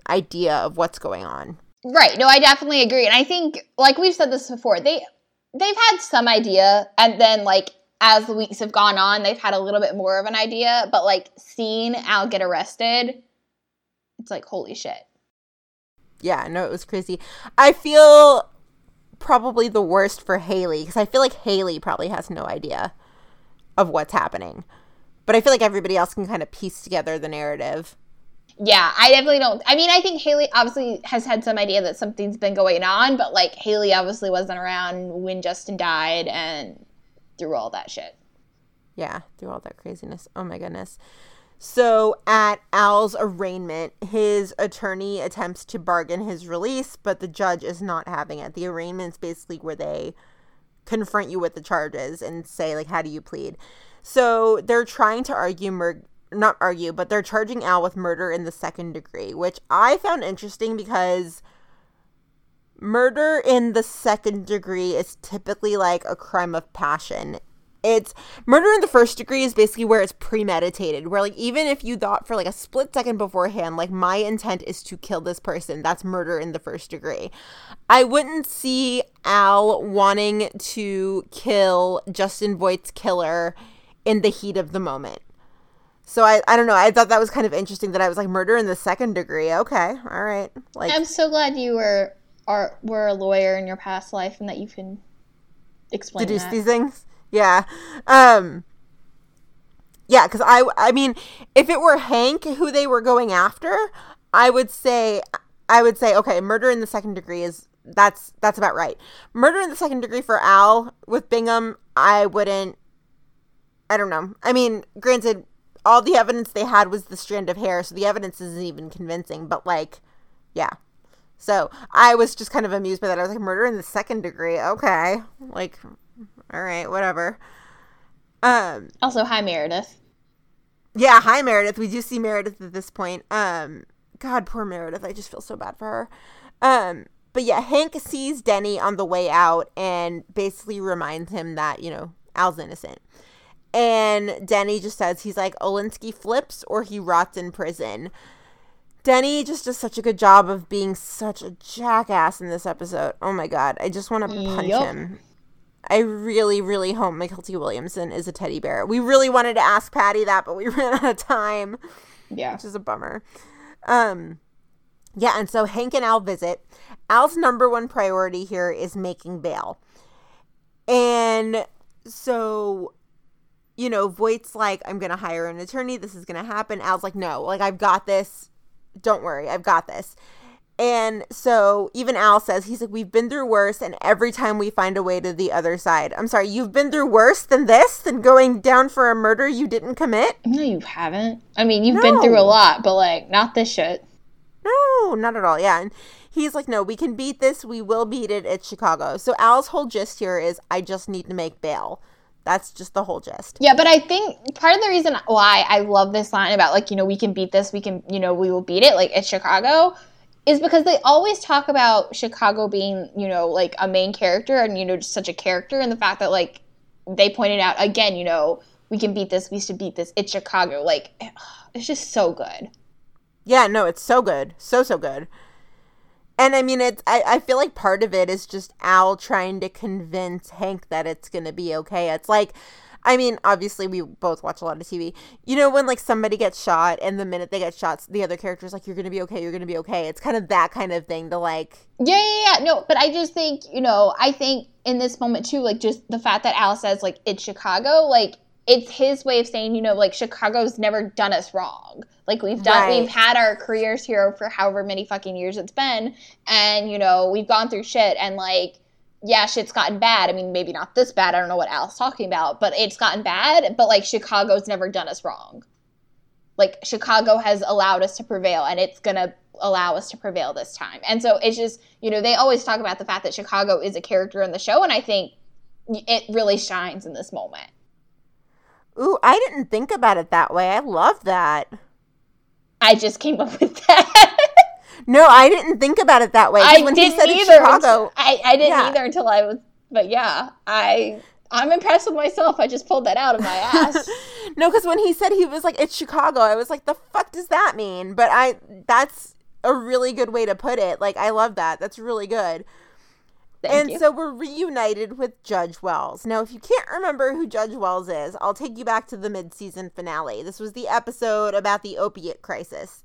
S4: idea of what's going on
S5: Right. No, I definitely agree, and I think, like we've said this before, they they've had some idea, and then like as the weeks have gone on, they've had a little bit more of an idea. But like seeing Al get arrested, it's like holy shit.
S4: yeah no it was crazy i feel probably the worst for haley because i feel like haley probably has no idea of what's happening but i feel like everybody else can kind of piece together the narrative
S5: yeah, I definitely don't. I mean, I think Haley obviously has had some idea that something's been going on, but like Haley obviously wasn't around when Justin died and through all that shit.
S4: Yeah, through all that craziness. Oh my goodness. So at Al's arraignment, his attorney attempts to bargain his release, but the judge is not having it. The arraignment's basically where they confront you with the charges and say like how do you plead. So they're trying to argue not argue, but they're charging Al with murder in the second degree, which I found interesting because murder in the second degree is typically like a crime of passion. It's murder in the first degree is basically where it's premeditated, where like even if you thought for like a split second beforehand, like my intent is to kill this person, that's murder in the first degree. I wouldn't see Al wanting to kill Justin Voight's killer in the heat of the moment. So I, I don't know. I thought that was kind of interesting that I was like murder in the second degree. Okay, all right. Like
S5: I'm so glad you were are were a lawyer in your past life and that you can explain
S4: deduce
S5: that.
S4: these things. Yeah. Um. Yeah, because I I mean, if it were Hank who they were going after, I would say I would say okay, murder in the second degree is that's that's about right. Murder in the second degree for Al with Bingham, I wouldn't. I don't know. I mean, granted, all the evidence they had was the strand of hair, so the evidence isn't even convincing. But like, yeah. So I was just kind of amused by that. I was like, murder in the second degree. Okay, like, all right, whatever. Um,
S5: Also, hi Meredith.
S4: yeah, hi Meredith. We do see Meredith at this point. Um, God, poor Meredith. I just feel so bad for her. Um, but yeah, Hank sees Denny on the way out and basically reminds him that you know Al's innocent. And Denny just says he's like Olinsky flips or he rots in prison. Denny just does such a good job of being such a jackass in this episode. Oh my god, I just want to punch
S5: Yup.
S4: him. I really, really hope Mykelti Williamson is a teddy bear. We really wanted to ask Patty that, but we [LAUGHS] ran out of time,
S5: Yeah.
S4: which is a bummer. Um, yeah, and so Hank and Al visit. Al's number one priority here is making bail. And so, you know, Voight's like, I'm going to hire an attorney. This is going to happen. Al's like, no, like, I've got this. Don't worry, I've got this. And so even Al says, he's like, we've been through worse, and every time we find a way to the other side. I'm sorry, you've been through worse than this, than going down for a murder you didn't commit?
S5: No, you haven't. I mean, you've been through a lot, but like not this shit.
S4: No, not at all. Yeah. And he's like, no, we can beat this. We will beat it at Chicago. So Al's whole gist here is, I just need to make bail. That's just the whole gist.
S5: Yeah, but I think part of the reason why I love this line about like, you know, we can beat this, we can, you know, we will beat it, like it's Chicago, is because they always talk about Chicago being, you know, like a main character and, you know, just such a character and the fact that like they pointed out again, you know, we can beat this, we should beat this, it's Chicago. Like [SIGHS] it's just so good.
S4: Yeah, no, it's so good. So, so good. And I mean, it's, I, I feel like part of it is just Al trying to convince Hank that it's going to be okay. It's like, I mean, obviously, we both watch a lot of TV. You know, when like somebody gets shot, and the minute they get shot, the other character's like, you're to be okay, you're to be okay. It's kind of that kind of thing to like,
S5: Yeah, yeah, yeah. No, but I just think, you know, I think in this moment too, like just the fact that Al says like it's Chicago, like it's his way of saying, you know, like Chicago's never done us wrong. Like we've done
S4: Right.
S5: we've had our careers here for however many fucking years it's been and you know, we've gone through shit and like yeah, shit's gotten bad. I mean, maybe not this bad. I don't know what Al's talking about, but it's gotten bad, but like Chicago's never done us wrong. Like Chicago has allowed us to prevail and it's going to allow us to prevail this time. And so it's just, you know, they always talk about the fact that Chicago is a character in the show and I think it really shines in this moment.
S4: Ooh, I didn't think about it that way. I love that.
S5: I just came up [LAUGHS] with that.
S4: No, I didn't think about it that way.
S5: I
S4: when
S5: didn't
S4: he said
S5: either.
S4: Chicago,
S5: I, I didn't
S4: Yeah.
S5: either until I was, but yeah, I I'm impressed with myself. I just pulled that out of my [LAUGHS] ass.
S4: no, because when he said he was like it's Chicago, I was like, the fuck does that mean? But I, that's a really good way to put it. Like, I love that. That's really good.
S5: Thank
S4: and
S5: you.
S4: so we're reunited with Judge Wells. Now, if you can't remember who Judge Wells is, I'll take you back to the mid-season finale. This was the episode about the opiate crisis.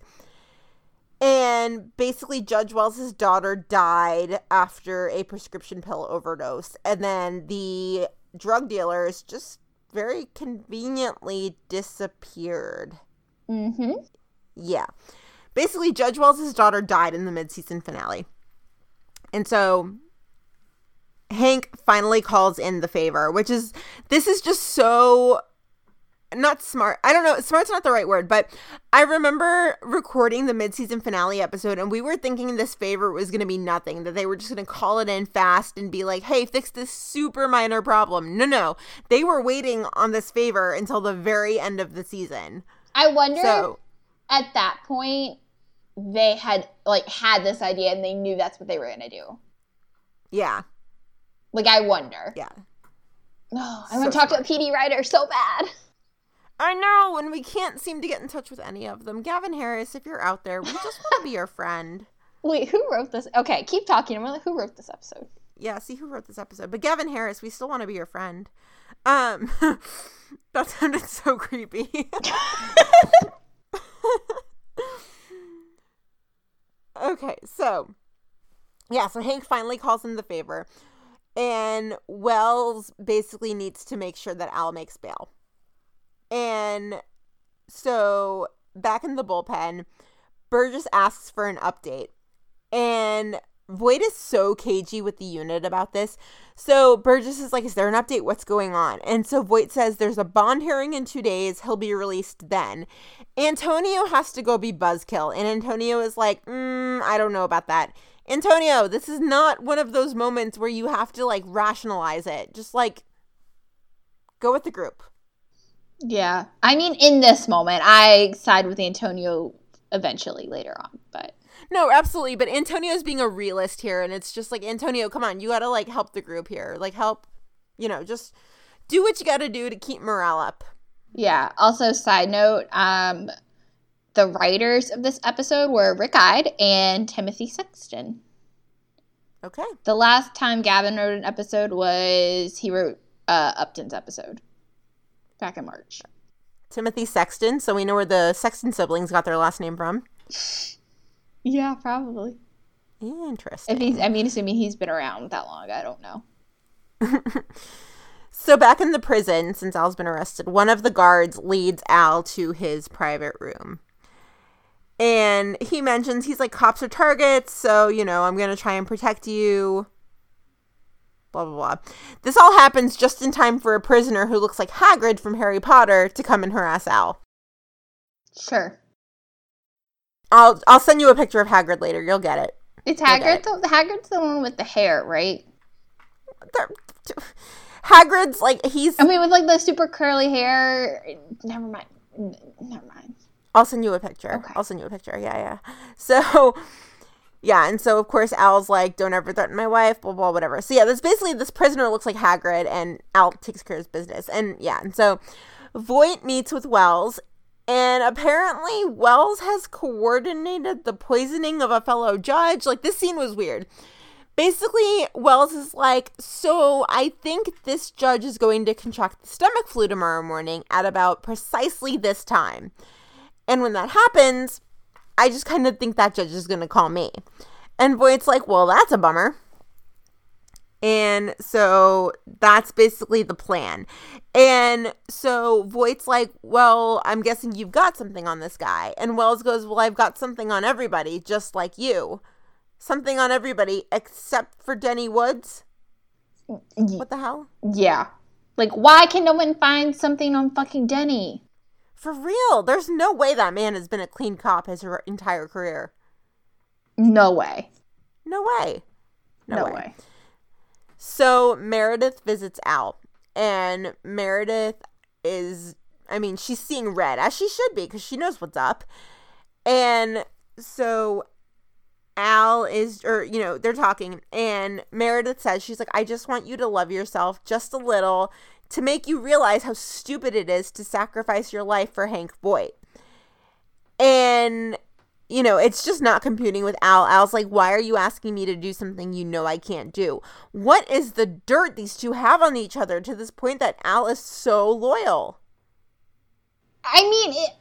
S4: And basically, Judge Wells' daughter died after a prescription pill overdose. And then the drug dealers just very conveniently disappeared.
S5: mm-hmm.
S4: Yeah. basically Judge Wells' daughter died in the mid-season finale. And so Hank finally calls in the favor, which is this is just so not smart. I don't know. Smart's not the right word, but I remember recording the mid-season finale episode and we were thinking this favor was going to be nothing, that they were just going to call it in fast and be like, "Hey, fix this super minor problem." No, no. They were waiting on this favor until the very end of the season.
S5: I wonder
S4: So,
S5: at that point they had like had this idea and they knew that's what they were gonna do.
S4: yeah.
S5: Like I wonder.
S4: Yeah. [SIGHS]
S5: Oh, I
S4: So
S5: want to talk
S4: smart.
S5: to a PD writer so bad. [LAUGHS]
S4: I know, and we can't seem to get in touch with any of them. Gavin Harris, if you're out there, we just want to be your friend. [LAUGHS]
S5: Wait, who wrote this? Okay, keep talking. I'm like, who wrote this episode?
S4: Yeah, see who wrote this episode. But Gavin Harris, we still want to be your friend. Um [LAUGHS] that sounded so creepy. okay, so yeah, so Hank finally calls in the favor. And Wells basically needs to make sure that Al makes bail. And so back in the bullpen, Burgess asks for an update. And Voight is so cagey with the unit about this. So Burgess is like, Is there an update? What's going on? And so Voight says there's a bond hearing in two days. He'll be released then. Antonio has to go be buzzkill. And Antonio is like, mm, I don't know about that. Antonio, this is not one of those moments where you have to like rationalize it. Just like go with the group.
S5: Yeah. I mean, in this moment, I side with Antonio eventually later on, but
S4: No, absolutely. But Antonio's being a realist here, and it's just like Antonio, come on, you gotta like help the group here. Like help, you know, just do what you gotta do to keep morale up.
S5: yeah. Also, side note, um, the writers of this episode were Rick Eid and Timothy Sexton.
S4: Okay.
S5: The last time Gavin wrote an episode was he wrote uh, Upton's episode back in March.
S4: Timothy Sexton, so we know where the Sexton siblings got their last name from. [SIGHS]
S5: Yeah, probably.
S4: Interesting.
S5: If he's, I mean, assuming he's been around that long, I don't know. [LAUGHS]
S4: So back in the prison, since Al's been arrested, one of the guards leads Al to his private room. And he mentions he's like cops are targets, so you know, I'm gonna try and protect you. Blah blah blah. This all happens just in time for a prisoner who looks like Hagrid from Harry Potter to come and harass Al.
S5: Sure.
S4: I'll I'll send you a picture of Hagrid later. You'll get it.
S5: It's Hagrid.
S4: it.
S5: The, Hagrid's the one with the hair, right?
S4: Hagrid's like he's.
S5: I mean, with like the super curly hair. Never mind. Never mind.
S4: I'll send you a picture.
S5: Okay.
S4: I'll send you a picture. Yeah, yeah. [LAUGHS] So, yeah, and so of course Al's like, "Don't ever threaten my wife." Blah blah whatever. So yeah, this basically this prisoner looks like Hagrid, and Al takes care of his business. And yeah, and so Voight meets with Wells, and apparently Wells has coordinated the poisoning of a fellow judge. Like this scene was weird. Basically, Wells is like, so I think this judge is going to contract the stomach flu tomorrow morning at about precisely this time. And when that happens, I just kind of think that judge is going to call me. And Voight's like, well, that's a bummer. And so that's basically the plan. And so Voight's like, well, I'm guessing you've got something on this guy. And Wells goes, well, I've got something on everybody, just like you. Something on everybody except for Denny Woods. What the hell?
S5: Yeah. Like, why can no one find something on fucking Denny?
S4: For real, there's no way that man has been a clean cop his entire career.
S5: No way.
S4: No way.
S5: No, way.
S4: So Meredith visits Al, and Meredith is, I mean, she's seeing red, as she should be, because she knows what's up. And so Al is, or, you know, they're talking, and Meredith says, she's like, I just want you to love yourself just a little to make you realize how stupid it is to sacrifice your life for Hank Voight. And you know, it's just not computing with Al. Al's like, why are you asking me to do something you know I can't do? What is the dirt these two have on each other to this point that Al is so loyal?
S5: I mean, it,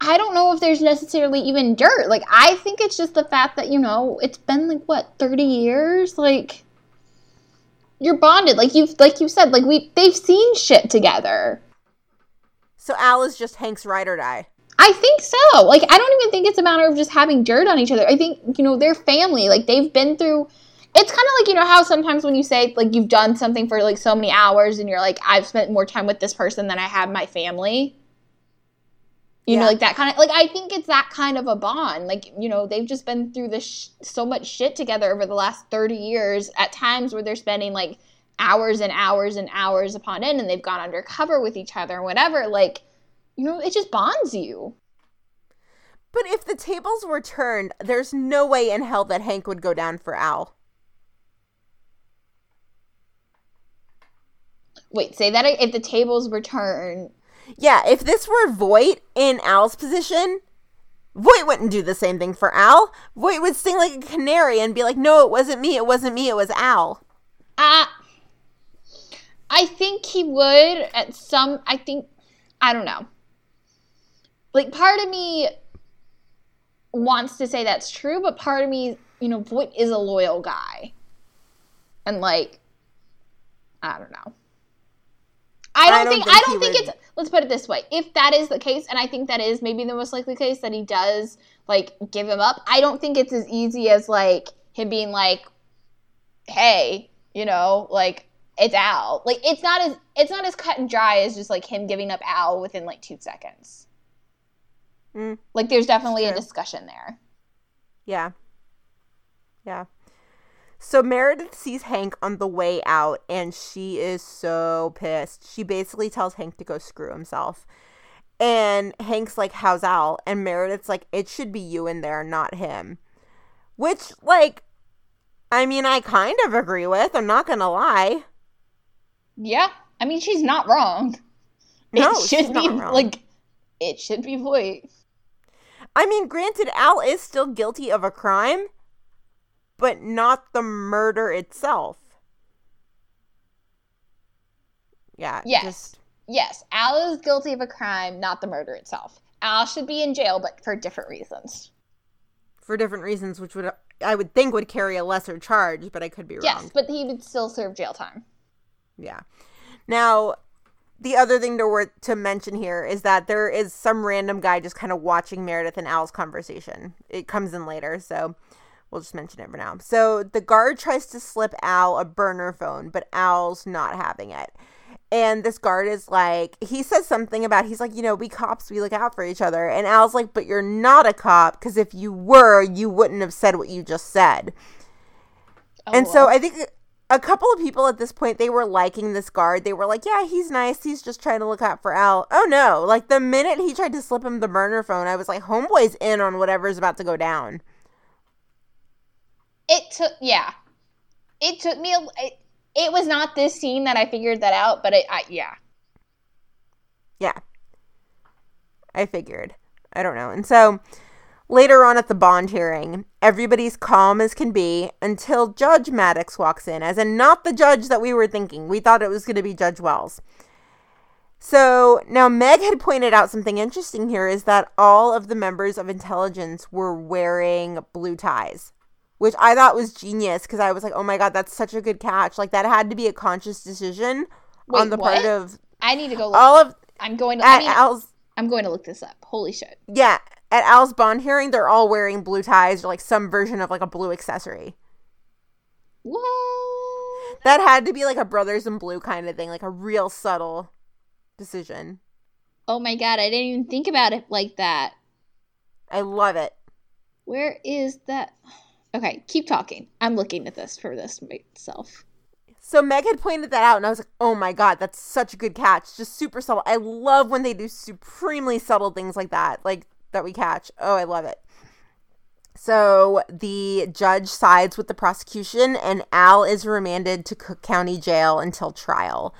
S5: I don't know if there's necessarily even dirt. Like, I think it's just the fact that, you know, it's been like, what, 30 years? Like, you're bonded. Like you've, like you said, like we, they've seen shit together.
S4: So Al is just Hank's ride or die.
S5: I think so. Like, I don't even think it's a matter of just having dirt on each other. I think, you know, they're family. Like, they've been through. It's kind of like, you know, how sometimes when you say, like, you've done something for, like, so many hours and you're like, I've spent more time with this person than I have my family. You know, like that kind of, like, I think it's that kind of a bond. Like, you know, they've just been through this sh- so much shit together over the last 30 years at times where they're spending, like, hours and hours and hours upon end and they've gone undercover with each other and whatever. Like, you know, it just bonds you.
S4: But if the tables were turned, there's no way in hell that Hank would go down for Al.
S5: Wait, say that if the tables were turned.
S4: Yeah, if this were Voight in Al's position, Voight wouldn't do the same thing for Al. Voight would sing like a canary and be like, "No, it wasn't me. It wasn't me. It was Al."
S5: Uh, I think he would at some. I think. I don't know. Like, part of me wants to say that's true, but part of me, you know, Voight is a loyal guy. And, like, I don't know. I don't,
S4: don't
S5: think,
S4: think
S5: I don't think
S4: would-
S5: it's let's put it this way. If that is the case, and I think that is maybe the most likely case that he does like give him up, I don't think it's as easy as like him being like, Hey, you know, like it's Al. Like it's not as it's not as cut and dry as just like him giving up Al within like two seconds.
S4: Mm.
S5: Like there's definitely a discussion there.
S4: Yeah. Yeah. So Meredith sees Hank on the way out and she is so pissed. She basically tells Hank to go screw himself. And Hank's like, How's Al? And Meredith's like, It should be you in there, not him. Which, like, I mean, I kind of agree with. I'm not going to lie.
S5: Yeah. I mean she's not wrong.
S4: No,
S5: it
S4: she's
S5: should be
S4: not wrong.
S5: like it should be Voight.
S4: I mean, granted, Al is still guilty of a crime, but not the murder itself. Yeah.
S5: Yes.
S4: just-
S5: Yes, Al is guilty of a crime, not the murder itself. Al should be in jail, but for different reasons.
S4: for different reasons, which would I would think would carry a lesser charge, but I could be wrong.
S5: Yes, but he would still serve jail time.
S4: Yeah. Now, the other thing to wor- to mention here is that there is some random guy just kind of watching Meredith and Al's conversation. It comes in later, so we'll just mention it for now. So the guard tries to slip Al a burner phone, but Al's not having it. And this guard is like, he says something about, he's like, you know, we cops, we look out for each other. And Al's like, but you're not a cop, because if you were, you wouldn't have said what you just said.
S5: Oh,
S4: And so. I think a couple of people at this point they were liking this guard. They were like, "Yeah, he's nice. He's just trying to look out for Al." Oh no! Like the minute he tried to slip him the burner phone, I was like, "Homeboy's in on whatever's about to go down."
S5: It took yeah, it took me. A, it, it was not this scene that I figured that out, but it, I, yeah,
S4: Yeah, I figured. I don't know. And so later on at the bond hearing, everybody's calm as can be until Judge Maddox walks in, as in not the judge that we were thinking. We thought it was going to be Judge Wells. So now Meg had pointed out something interesting here is that all of the members of intelligence were wearing blue ties, which I thought was genius because I was like, oh my God, that's such a good catch. Like that had to be a conscious decision
S5: Wait,
S4: on the part of
S5: I need to go. Look.
S4: all of
S5: I'm going to. I mean,
S4: Al's,
S5: I'm going to look this up. Holy shit!
S4: yeah, at Al's bond hearing, they're all wearing blue ties or like some version of like a blue accessory.
S5: What?
S4: That had to be like a brothers in blue kind of thing, like a real subtle decision.
S5: Oh my god! I didn't even think about it like that.
S4: I love it.
S5: Where is that? Okay, keep talking. I'm looking at this for this myself.
S4: So Meg had pointed that out, and I was like, "Oh my god, that's such a good catch! Just super subtle. I love when they do supremely subtle things like that, like that we catch. Oh, I love it." So the judge sides with the prosecution, and Al is remanded to Cook County Jail until trial.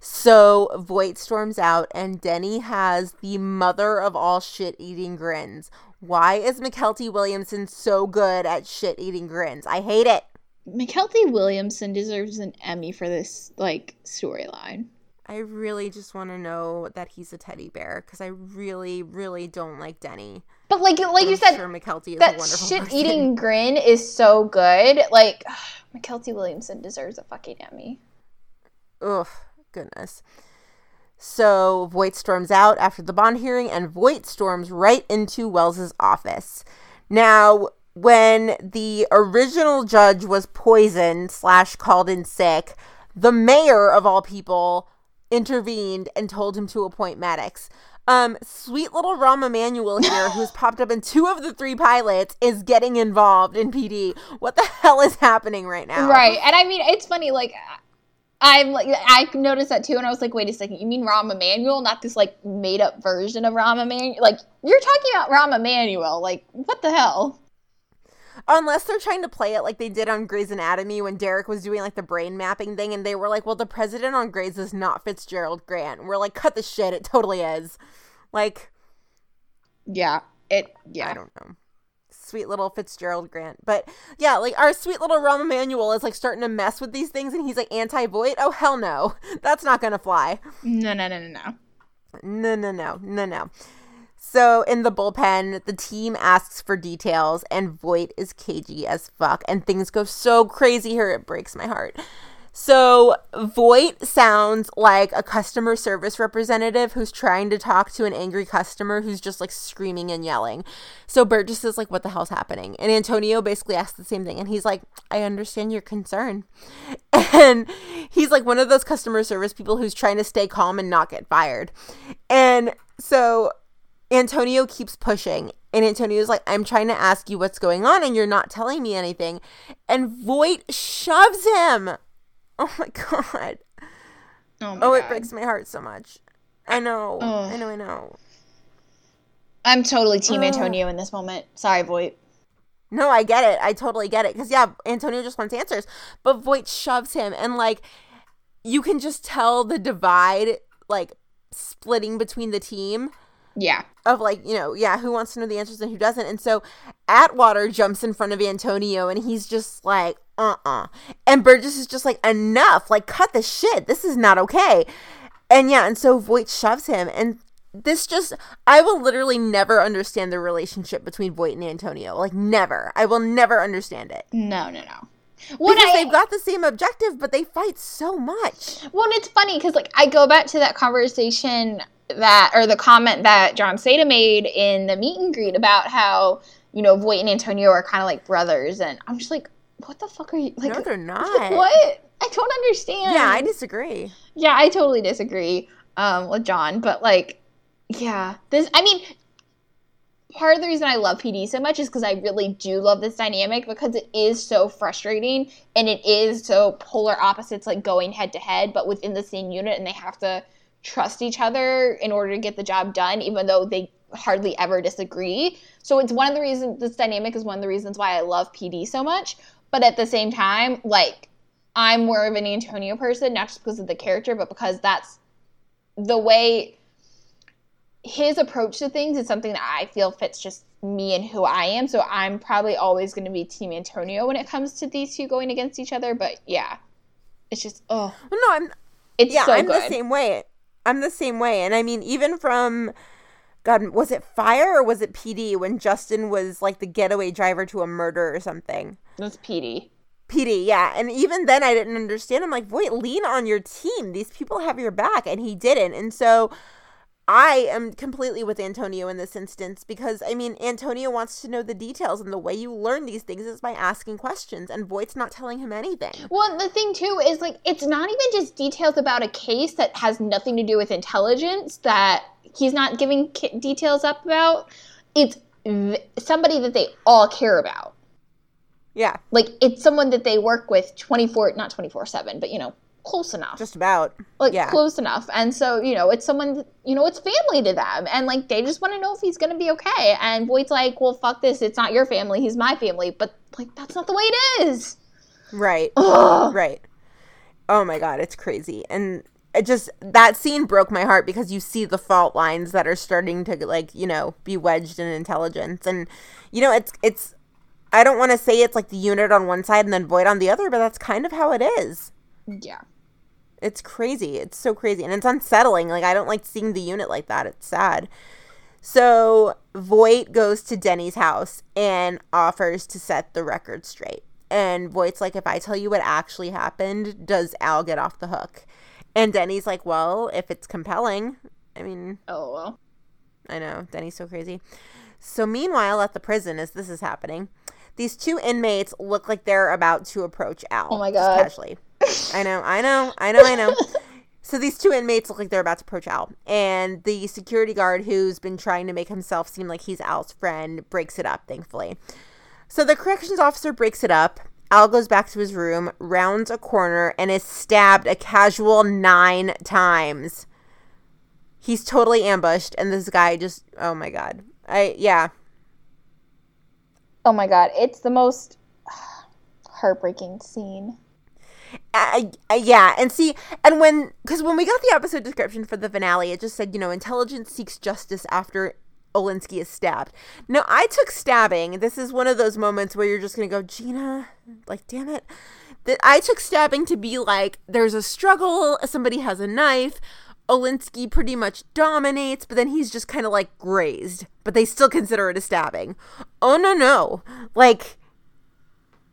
S4: So Voight storms out, and Denny has the mother of all shit eating grins. Why is Mykelti Williamson so good at shit eating grins? I hate it.
S5: Mykelti Williamson deserves an Emmy for this like storyline.
S4: I really just want to know that he's a teddy bear because I really, really don't like Denny.
S5: But like like you
S4: I'm
S5: said,
S4: sure Mykelti is a
S5: that shit-eating [LAUGHS] grin is so good. Like [SIGHS] Mykelti Williamson deserves a fucking Emmy.
S4: Ugh, goodness. So Voight storms out after the bond hearing, and Voight storms right into Wells's office. Now, when the original judge was poisoned slash called in sick, the mayor of all people intervened and told him to appoint Maddox. Um, sweet little Rahm Emanuel here, [LAUGHS] who's popped up in two of the three pilots, is getting involved in PD. What the hell is happening right now?
S5: Right. And I mean, it's funny, like, I'm like, I noticed that too, and I was like, wait a second, you mean Rahm Emanuel, not this, like, made up version of Rahm Emanuel? Like, you're talking about Rahm Emanuel. Like, what the hell?
S4: Unless they're trying to play it like they did on Grey's Anatomy when Derek was doing like the brain mapping thing and they were like, well, the president on Grey's is not Fitzgerald Grant. And we're like, cut the shit. It totally is. Like,
S5: Yeah. It, yeah.
S4: I don't know. Sweet little Fitzgerald Grant. But yeah, like our sweet little Rahm Emanuel is like starting to mess with these things and he's like anti Voight. Oh, hell no. [LAUGHS] That's not going to fly.
S5: No, no, no, no, no.
S4: No, no, no, no, no. So in the bullpen, the team asks for details, and Voight is cagey as fuck, and things go so crazy here it breaks my heart. So Voight sounds like a customer service representative who's trying to talk to an angry customer who's just like screaming and yelling. So Burgess is like, "What the hell's happening?" And Antonio basically asks the same thing, and he's like, "I understand your concern," [LAUGHS] and he's like one of those customer service people who's trying to stay calm and not get fired. And so Antonio keeps pushing, and Antonio's like, I'm trying to ask you what's going on, and you're not telling me anything. And Voight shoves him. [LAUGHS] Oh my god.
S5: Oh, my
S4: Oh, it
S5: God.
S4: breaks my heart so much. I know. I oh. know, I know.
S5: I'm totally Team. Antonio in this moment. Sorry, Voight.
S4: No, I get it. I totally get it. Because, yeah, Antonio just wants answers. But Voight shoves him, and, like, you can just tell the divide, like, splitting between the team.
S5: Yeah.
S4: of like you know yeah who wants to know the answers and who doesn't and so atwater jumps in front of antonio and he's just like uh-uh. And burgess is just like enough like cut the shit. This is not okay. And yeah and so voight shoves him and this just i will literally never understand the relationship between voight and antonio. Like never. I will never understand it.
S5: No, no, no. When
S4: because
S5: I,
S4: they've got the same objective but they fight so much.
S5: Well, and it's funny because like I go back to that conversation that or the comment that Jon Seda made in the meet and greet about how you know Voight and Antonio are kind of like brothers, and I'm just like, what the fuck are you like?
S4: no they're [LAUGHS] not
S5: What? I don't understand.
S4: yeah i disagree
S5: yeah, I totally disagree um, with Jon, but like, yeah, this. I mean, part of the reason I love PD so much is because I really do love this dynamic because it is so frustrating and it is so polar opposites, like going head to head, but within the same unit, and they have to trust each other in order to get the job done, even though they hardly ever disagree. So it's one of the reasons this dynamic is one of the reasons why I love PD so much. But at the same time, like I'm more of an Antonio person, not just because of the character, but because that's the way his approach to things is something that I feel fits just me and who I am. So I'm probably always going to be Team Antonio when it comes to these two going against each other. But yeah, it's just oh,
S4: no i'm
S5: it's
S4: yeah,
S5: so
S4: I'm
S5: good.
S4: the same way. I'm the same way. And I mean, even from God, was it Fire or was it PD when Justin was like the getaway driver to a murder or something?
S5: It was PD.
S4: PD, yeah. And even then, I didn't understand. I'm like, wait, lean on your team. These people have your back. And he didn't. And so I am completely with Antonio in this instance because, I mean, Antonio wants to know the details. And the way you learn these things is by asking questions. And Voight's not telling him anything.
S5: Well, the thing too is like it's not even just details about a case that has nothing to do with intelligence that he's not giving ki- details up about. It's v- somebody that they all care about.
S4: Yeah,
S5: Like it's someone that they work with 24 not 24/7, but you know, close enough.
S4: just about.
S5: like
S4: yeah.
S5: close enough. And so, you know, it's someone you know, it's family to them. And like they just want to know if he's going to be okay. And Voight's like, "Well, fuck this. It's not your family. He's my family." But like that's not the way it is.
S4: Right.
S5: Ugh.
S4: Right. Oh my god, it's crazy. And it just that scene broke my heart because you see the fault lines that are starting to like, you know, be wedged in intelligence. And you know, it's it's I don't want to say it's like the unit on one side and then Voight on the other, but that's kind of how it is.
S5: Yeah.
S4: It's crazy. It's so crazy. And it's unsettling. Like I don't like seeing the unit like that. It's sad. So Voight goes to Denny's house and offers to set the record straight. And Voight's like, if I tell you what actually happened, does Al get off the hook? And Denny's like, well, if it's compelling, I mean,
S5: Oh well.
S4: I know. Denny's so crazy. So, meanwhile, at the prison, as this is happening, these two inmates look like they're about to approach Al.
S5: Oh my God.
S4: Casually. I know, I know, I know, I know. So these two inmates look like they're about to approach Al, and the security guard who's been trying to make himself seem like he's Al's friend breaks it up, thankfully. So the corrections officer breaks it up. Al goes back to his room, rounds a corner, and is stabbed a casual nine times. He's totally ambushed, and this guy just, oh my god. I, yeah.
S5: Oh my god, it's the most [SIGHS] heartbreaking scene.
S4: I, I, yeah, and see, and when, because when we got the episode description for the finale, it just said, you know, intelligence seeks justice after Olinsky is stabbed. Now, I took stabbing. This is one of those moments where you're just going to go, Gina, like, damn it. That I took stabbing to be like, there's a struggle, somebody has a knife. Olinsky pretty much dominates, but then he's just kind of like grazed, but they still consider it a stabbing. Oh, no, no. Like,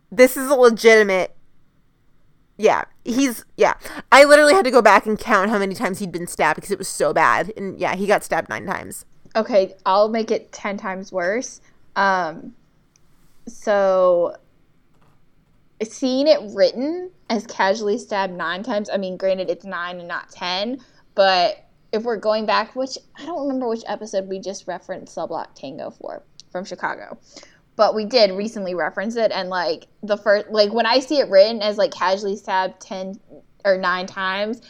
S4: this is a legitimate yeah, he's yeah. I literally had to go back and count how many times he'd been stabbed because it was so bad. And yeah, he got stabbed nine times.
S5: Okay, I'll make it 10 times worse. Um, so, seeing it written as casually stabbed nine times, I mean, granted, it's nine and not 10, but if we're going back, which I don't remember which episode we just referenced Cell Block Tango for from Chicago. But we did recently reference it, and like the first, like when I see it written as like casually stabbed 10 or nine times,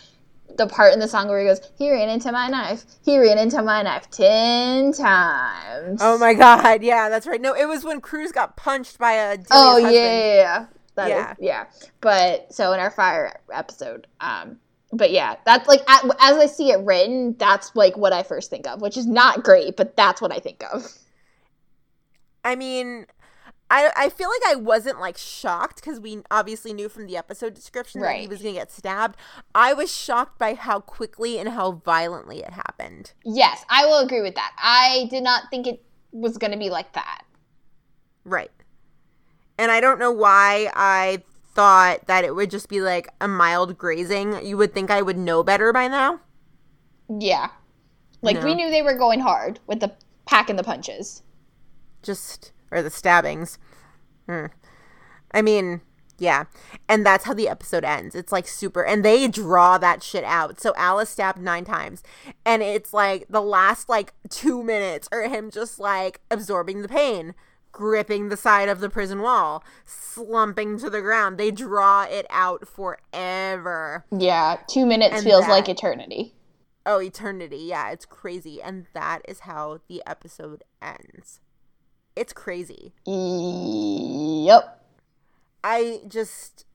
S5: the part in the song where he goes, "He ran into my knife. He ran into my knife ten times."
S4: Oh my god, yeah, that's right. No, it was when Cruz got punched by a.
S5: Oh yeah, yeah, yeah. That is-
S4: Yeah.
S5: yeah. But so in our fire episode, um, but yeah, that's like as I see it written, that's like what I first think of, which is not great, but that's what I think of.
S4: I mean, I I feel like I wasn't like shocked because we obviously knew from the episode description that he was gonna get stabbed. I was shocked by how quickly and how violently it happened.
S5: Yes, I will agree with that. I did not think it was going to be like that.
S4: Right. And I don't know why I thought that it would just be like a mild grazing. You would think I would know better by now.
S5: Yeah, like we knew they were going hard with the packing the punches.
S4: Just or the stabbings. Hmm. I mean, yeah. And that's how the episode ends. It's like super and they draw that shit out. So Alice stabbed 9 times and it's like the last like 2 minutes or him just like absorbing the pain, gripping the side of the prison wall, slumping to the ground. They draw it out forever.
S5: Yeah, two minutes
S4: And
S5: feels
S4: that-
S5: like eternity.
S4: Oh, eternity. Yeah, it's crazy. And that is how the episode ends. It's crazy.
S5: Yep.
S4: I just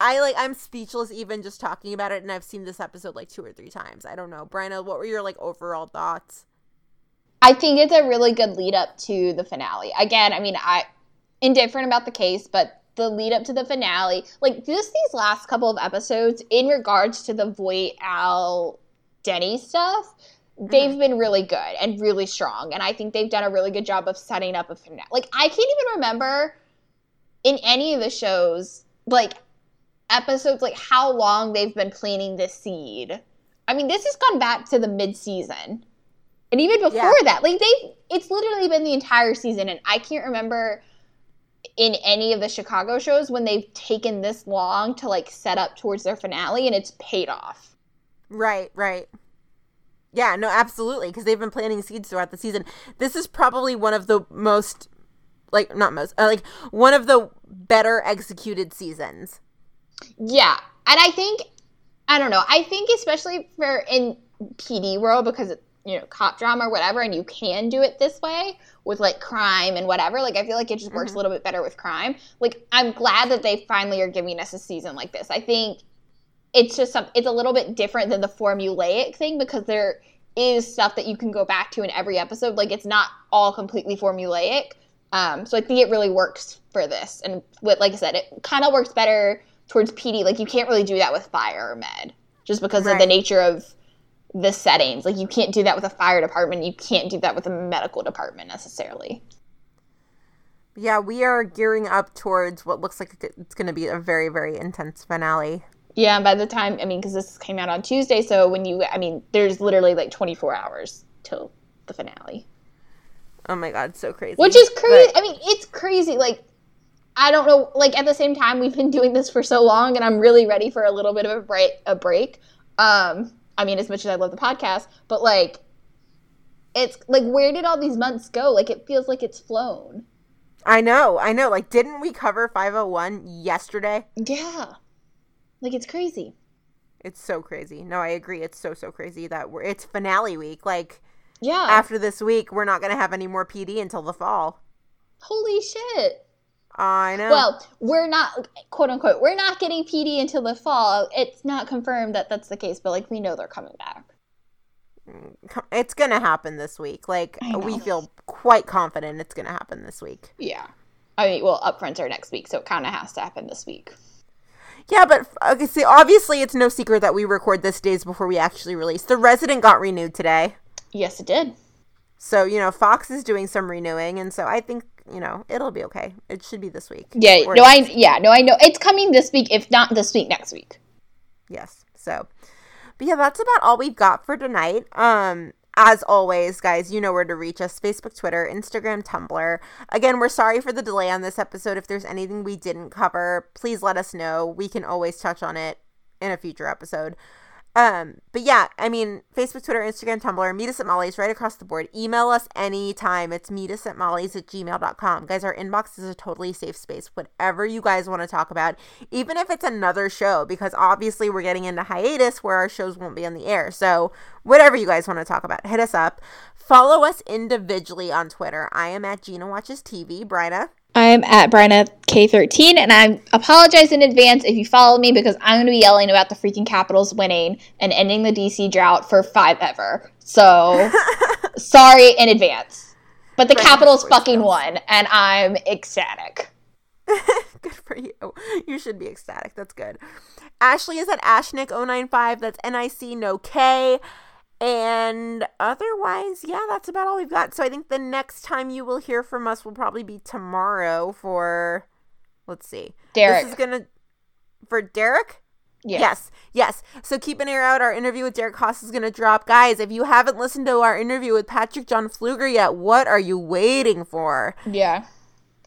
S4: I like I'm speechless even just talking about it and I've seen this episode like two or three times. I don't know. Bryna, what were your like overall thoughts?
S5: I think it's a really good lead up to the finale. Again, I mean, I indifferent about the case, but the lead up to the finale, like just these last couple of episodes, in regards to the Voight Al Denny stuff, Mm-hmm. they've been really good and really strong, and I think they've done a really good job of setting up a finale. Like I can't even remember in any of the shows, like episodes, like how long they've been planting this seed. I mean, this has gone back to the mid season. And even before
S4: Yeah.
S5: that, like they it's literally been the entire season and I can't remember in any of the Chicago shows when they've taken this long to like set up towards their finale and it's paid off.
S4: Right, right. Yeah, no, absolutely, because they've been planting seeds throughout the season. This is probably one of the most, like, not most, uh, like, one of the better executed seasons.
S5: Yeah. And I think I don't know. I think especially for in PD world because you know, cop drama or whatever and you can do it this way with like crime and whatever. Like I feel like it just works a little bit better with crime. Like I'm glad that they finally are giving us a season like this. I think it's just some it's a little bit different than the formulaic thing because there is stuff that you can go back to in every episode. Like it's not all completely formulaic. Um, so I think it really works for this. And with, like I said, it kind of works better towards PD. Like you can't really do that with fire or med just because of the nature of the settings. Like you can't do that with a fire department. You can't do that with a medical department necessarily.
S4: Yeah, we are gearing up towards what looks like it's going to be a very, very intense finale.
S5: Yeah, and by the time I mean, because this came out on Tuesday, so when you, I mean, there's literally like 24 hours till the finale,
S4: Oh my god, so crazy.
S5: which is crazy.
S4: But-
S5: I mean, it's crazy. Like, I don't know. Like at the same time, we've been doing this for so long, and I'm really ready for a little bit of a break. A break. Um, I mean, as much as I love the podcast, but like, it's like, where did all these months go? Like, it feels like it's flown.
S4: I know, I know. Like, didn't we cover 501 yesterday?
S5: Yeah, like it's crazy.
S4: It's so crazy. No, I agree. It's so so crazy that we're it's finale week. Like
S5: Yeah.
S4: after this week, we're not gonna have any more PD until the fall.
S5: Holy shit.
S4: I know.
S5: Well, we're not quote unquote. We're not getting PD until the fall. It's not confirmed that that's the case, but like we know they're coming back.
S4: Mm, it's gonna happen this week. Like we feel quite confident it's gonna happen this week.
S5: Yeah. I mean, well, upfronts are next week, so it kind of has to happen this week.
S4: Yeah, but okay, see, obviously it's no secret that we record this days before we actually release. The Resident got renewed today.
S5: Yes, it did.
S4: So, you know, Fox is doing some renewing, and so I think, you know, it'll be okay. It should be this week.
S5: Yeah. No, I.
S4: next.
S5: Yeah. No, I know it's coming this week. If not this week, next week.
S4: Yes. So, but yeah, that's about all we've got for tonight. Um, as always, guys, you know where to reach us Facebook, Twitter, Instagram, Tumblr. Again, we're sorry for the delay on this episode. If there's anything we didn't cover, please let us know. We can always touch on it in a future episode. Um, but yeah, I mean, Facebook, Twitter, Instagram, Tumblr, meet us at Molly's right across the board. Email us anytime. It's meet us at Molly's at gmail.com. Guys, our inbox is a totally safe space. Whatever you guys want to talk about, even if it's another show, because obviously we're getting into hiatus where our shows won't be on the air. So whatever you guys want to talk about, hit us up. Follow us individually on Twitter. I am at Gina Watches TV. Bryna.
S5: I'm at Bryna K13, and I apologize in advance if you follow me because I'm going to be yelling about the freaking Capitals winning and ending the DC drought for five ever. So [LAUGHS] sorry in advance. But the Capitals fucking won, and I'm ecstatic. [LAUGHS]
S4: good for you. You should be ecstatic. That's good. Ashley is at Ashnick095. That's N I C no K. And otherwise, yeah, that's about all we've got. So I think the next time you will hear from us will probably be tomorrow for, let's see.
S5: Derek.
S4: This is to, for Derek?
S5: Yeah.
S4: Yes, yes. So keep an ear out. Our interview with Derek Haas is going to drop. Guys, if you haven't listened to our interview with Patrick John Flueger yet, what are you waiting for?
S5: Yeah.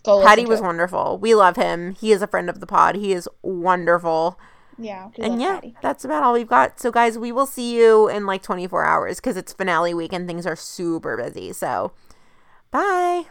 S4: Patty was
S5: it.
S4: wonderful. We love him. He is a friend of the pod. He is wonderful.
S5: Yeah.
S4: And yeah,
S5: Patty.
S4: that's about all we've got. So, guys, we will see you in like 24 hours because it's finale week and things are super busy. So, bye.